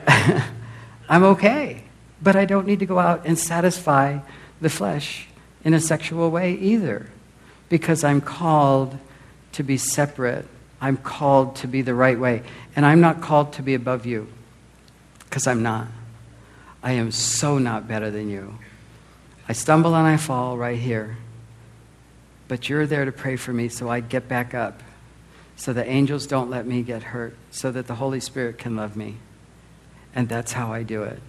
[LAUGHS] I'm okay. But I don't need to go out and satisfy the flesh in a sexual way either. Because I'm called to be separate. I'm called to be the right way. And I'm not called to be above you. Because I'm not. I am so not better than you. I stumble and I fall right here. But you're there to pray for me so I get back up. So the angels don't let me get hurt. So that the Holy Spirit can love me. And that's how I do it.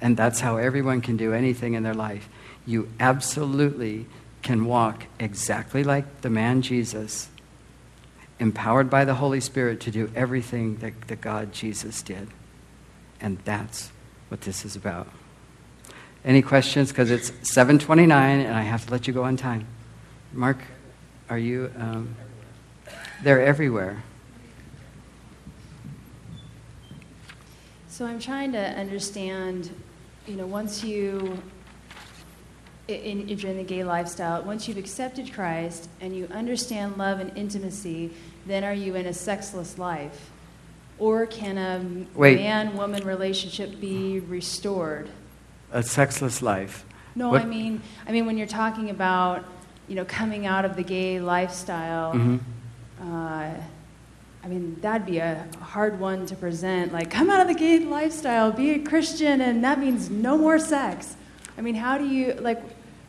And that's how everyone can do anything in their life. You absolutely can walk exactly like the man Jesus, empowered by the Holy Spirit to do everything that, that God Jesus did. And that's what this is about. Any questions? Because it's 729 and I have to let you go on time. Mark, are you? Um, they're everywhere. So I'm trying to understand, you know, once you in, if you're in the gay lifestyle, once you've accepted Christ and you understand love and intimacy, then are you in a sexless life? Or can a Wait. man woman relationship be restored? A sexless life. No, What- I mean, I mean when you're talking about, you know, coming out of the gay lifestyle, Mhm. uh, I mean that'd be a hard one to present. Like, come out of the gay lifestyle, be a Christian, and that means no more sex. I mean, how do you like?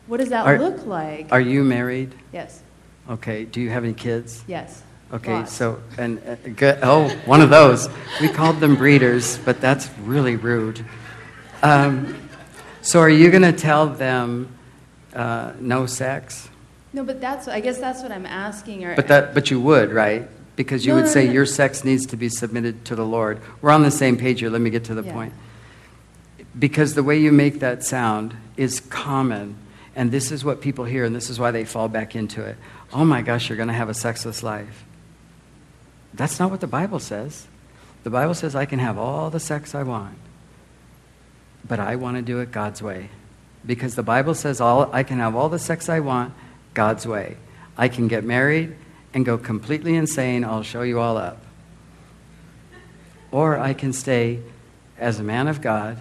What does that Are- look like? Are you married? yes, Okay. Do you have any kids? yes. Okay, lots. so, and, uh, good, oh, one of those. We called them breeders, but that's really rude. Um, so are you going to tell them uh, no sex? no, but that's I guess that's what I'm asking. Or But that, but you would, right? Because you No, would no, say no. your sex needs to be submitted to the Lord. We're on the same page here. Let me get to the Yeah. point. Because the way you make that sound is common, and this is what people hear, and this is why they fall back into it. Oh my gosh, you're going to have a sexless life. That's not what the Bible says. The Bible says I can have all the sex I want, but I want to do it God's way. Because the Bible says all, I can have all the sex I want God's way. I can get married and go completely insane. I'll show you all up. Or I can stay as a man of God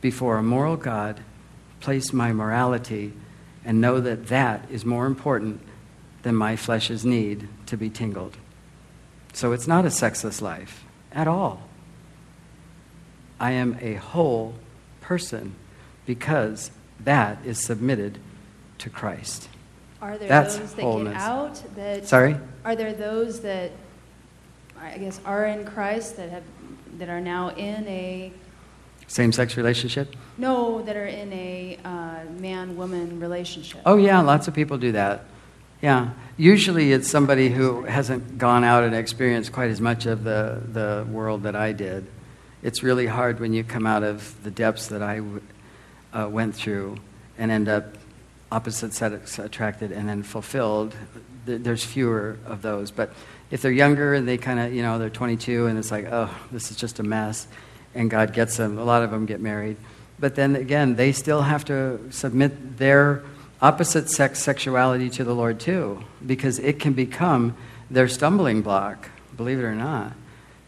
before a moral God, place my morality, and know that that is more important than my flesh's need to be tingled. So it's not a sexless life at all. I am a whole person because that is submitted to Christ. Are there That's those that wholeness. get out that Sorry? Are there those that I guess are in Christ that have that are now in a Same sex relationship? no that are in a uh, man woman relationship? Oh, yeah, lots of people do that. Yeah. Usually it's somebody who hasn't gone out and experienced quite as much of the, the world that I did. It's really hard when you come out of the depths that I w- uh, went through and end up opposite sex attracted and then fulfilled. Th- There's fewer of those. But if they're younger and they kind of, you know, they're 22 and it's like, oh, this is just a mess, and God gets them, a lot of them get married. But then again, they still have to submit their opposite sex sexuality to the Lord too, because it can become their stumbling block, believe it or not.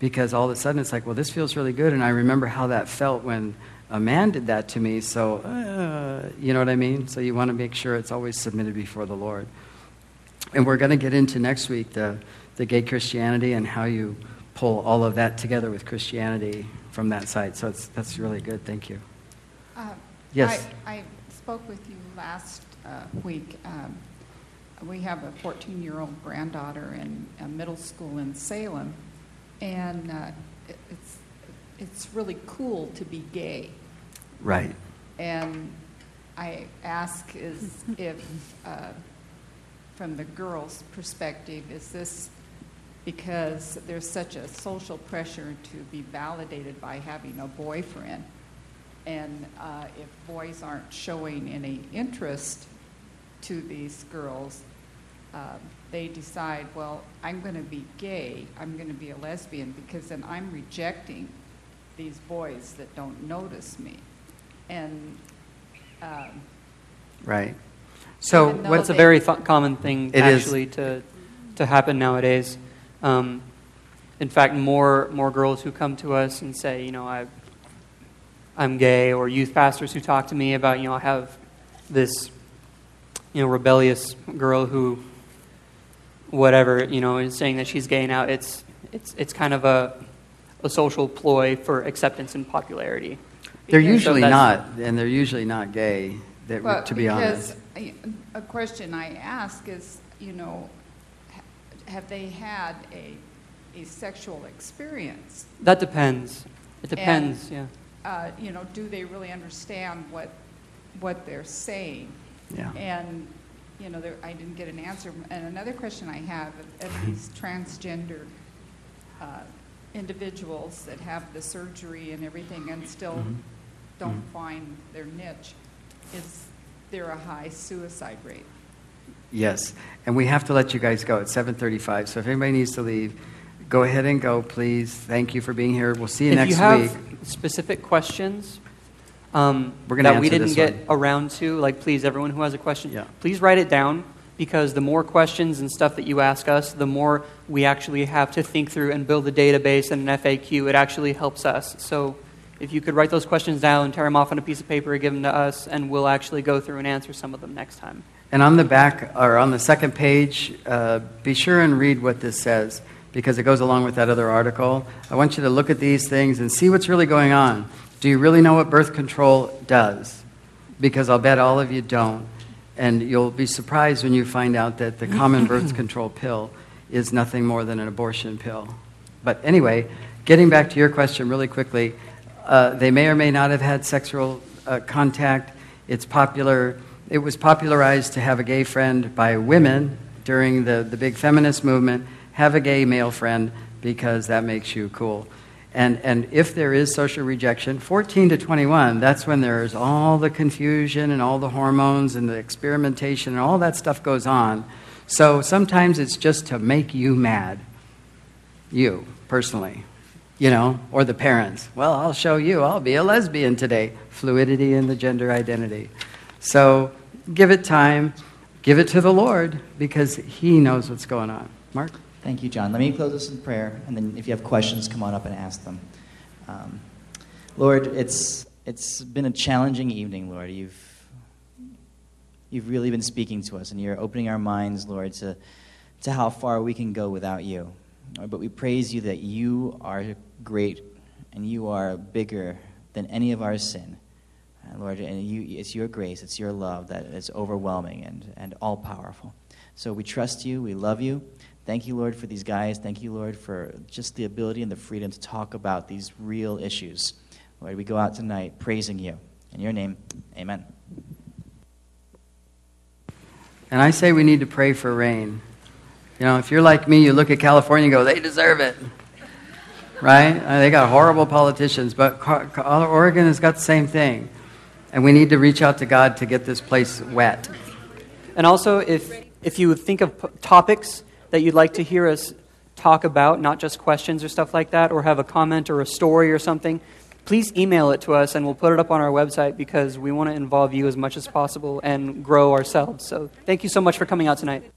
Because all of a sudden it's like, well, this feels really good, and I remember how that felt when a man did that to me, so, uh, you know what I mean? So you want to make sure it's always submitted before the Lord. And we're going to get into next week the, the gay Christianity and how you pull all of that together with Christianity from that side. So it's, that's really good. Thank you. Uh, Yes. I, I spoke with you last uh, week. Um, we have a 14 year old granddaughter in a middle school in Salem, and uh, it, it's, it's really cool to be gay. Right. And I ask is if, uh, from the girl's perspective, is this because there's such a social pressure to be validated by having a boyfriend? And uh, if boys aren't showing any interest to these girls, uh, they decide, well, I'm going to be gay, I'm going to be a lesbian, because then I'm rejecting these boys that don't notice me. And um, Right. So Even though what, That's a very th- common thing, It is. actually, to, to happen nowadays. Um, in fact, more, more girls who come to us and say, you know, I, I'm gay, or youth pastors who talk to me about, you know, I have this, you know, rebellious girl who, whatever, you know, is saying that she's gay now. It's, it's, it's kind of a, a social ploy for acceptance and popularity. They're usually So not, and they're usually not gay, that, But to be honest. because I- a question I ask is, you know, have they had a, a sexual experience? That depends. It depends, yeah. Uh, you know, do they really understand what, what they're saying? Yeah. And, you know, there, I didn't get an answer. And another question I have of, of these transgender uh, individuals that have the surgery and everything and still Mhm. Don't Mhm. find their niche, is there a high suicide rate? Yes, and we have to let you guys go. at 7:35, so if anybody needs to leave, go ahead and go, please. Thank you for being here. We'll see you if next you have week. specific questions, um, We're gonna that we didn't get one. around to, like, please, everyone who has a question, Yeah. please write it down because the more questions and stuff that you ask us, the more we actually have to think through and build a database and an FAQ. It actually helps us. So if you could write those questions down, and tear them off on a piece of paper, and give them to us, and we'll actually go through and answer some of them next time. And on the back, or on the second page, uh, be sure and read what this says because it goes along with that other article. I want you to look at these things and see what's really going on. Do you really know what birth control does? Because I'll bet all of you don't. And you'll be surprised when you find out that the common birth [LAUGHS] control pill is nothing more than an abortion pill. But anyway, getting back to your question really quickly, uh, they may or may not have had sexual uh, contact. It's popular. It was popularized to have a gay friend by women during the, the big feminist movement. Have a gay male friend because that makes you cool. And, and if there is social rejection, 14 to 21, that's when there's all the confusion and all the hormones and the experimentation and all that stuff goes on. So sometimes it's just to make you mad. You, personally. You know, or the parents. Well, I'll show you. I'll be a lesbian today. Fluidity in the gender identity. So give it time. Give it to the Lord because He knows what's going on. Mark? Thank you, John. Let me close this in prayer, and then if you have questions, come on up and ask them. Um, Lord, it's it's been a challenging evening, Lord. You've you've really been speaking to us, and you're opening our minds, Lord, to to how far we can go without you. But we praise you that you are great and you are bigger than any of our sin. Lord, and you, it's your grace, it's your love that is overwhelming and, and all powerful. So we trust you, we love you. Thank you, Lord, for these guys. Thank you, Lord, for just the ability and the freedom to talk about these real issues. Lord, we go out tonight praising you. In your name, amen. And I say we need to pray for rain. You know, if you're like me, you look at California and go, they deserve it. Right? Uh, They got horrible politicians, but Car- Oregon has got the same thing. And we need to reach out to God to get this place wet. And also, if, if you think of topics that you'd like to hear us talk about, not just questions or stuff like that, or have a comment or a story or something, please email it to us and we'll put it up on our website because we want to involve you as much as possible and grow ourselves. So thank you so much for coming out tonight.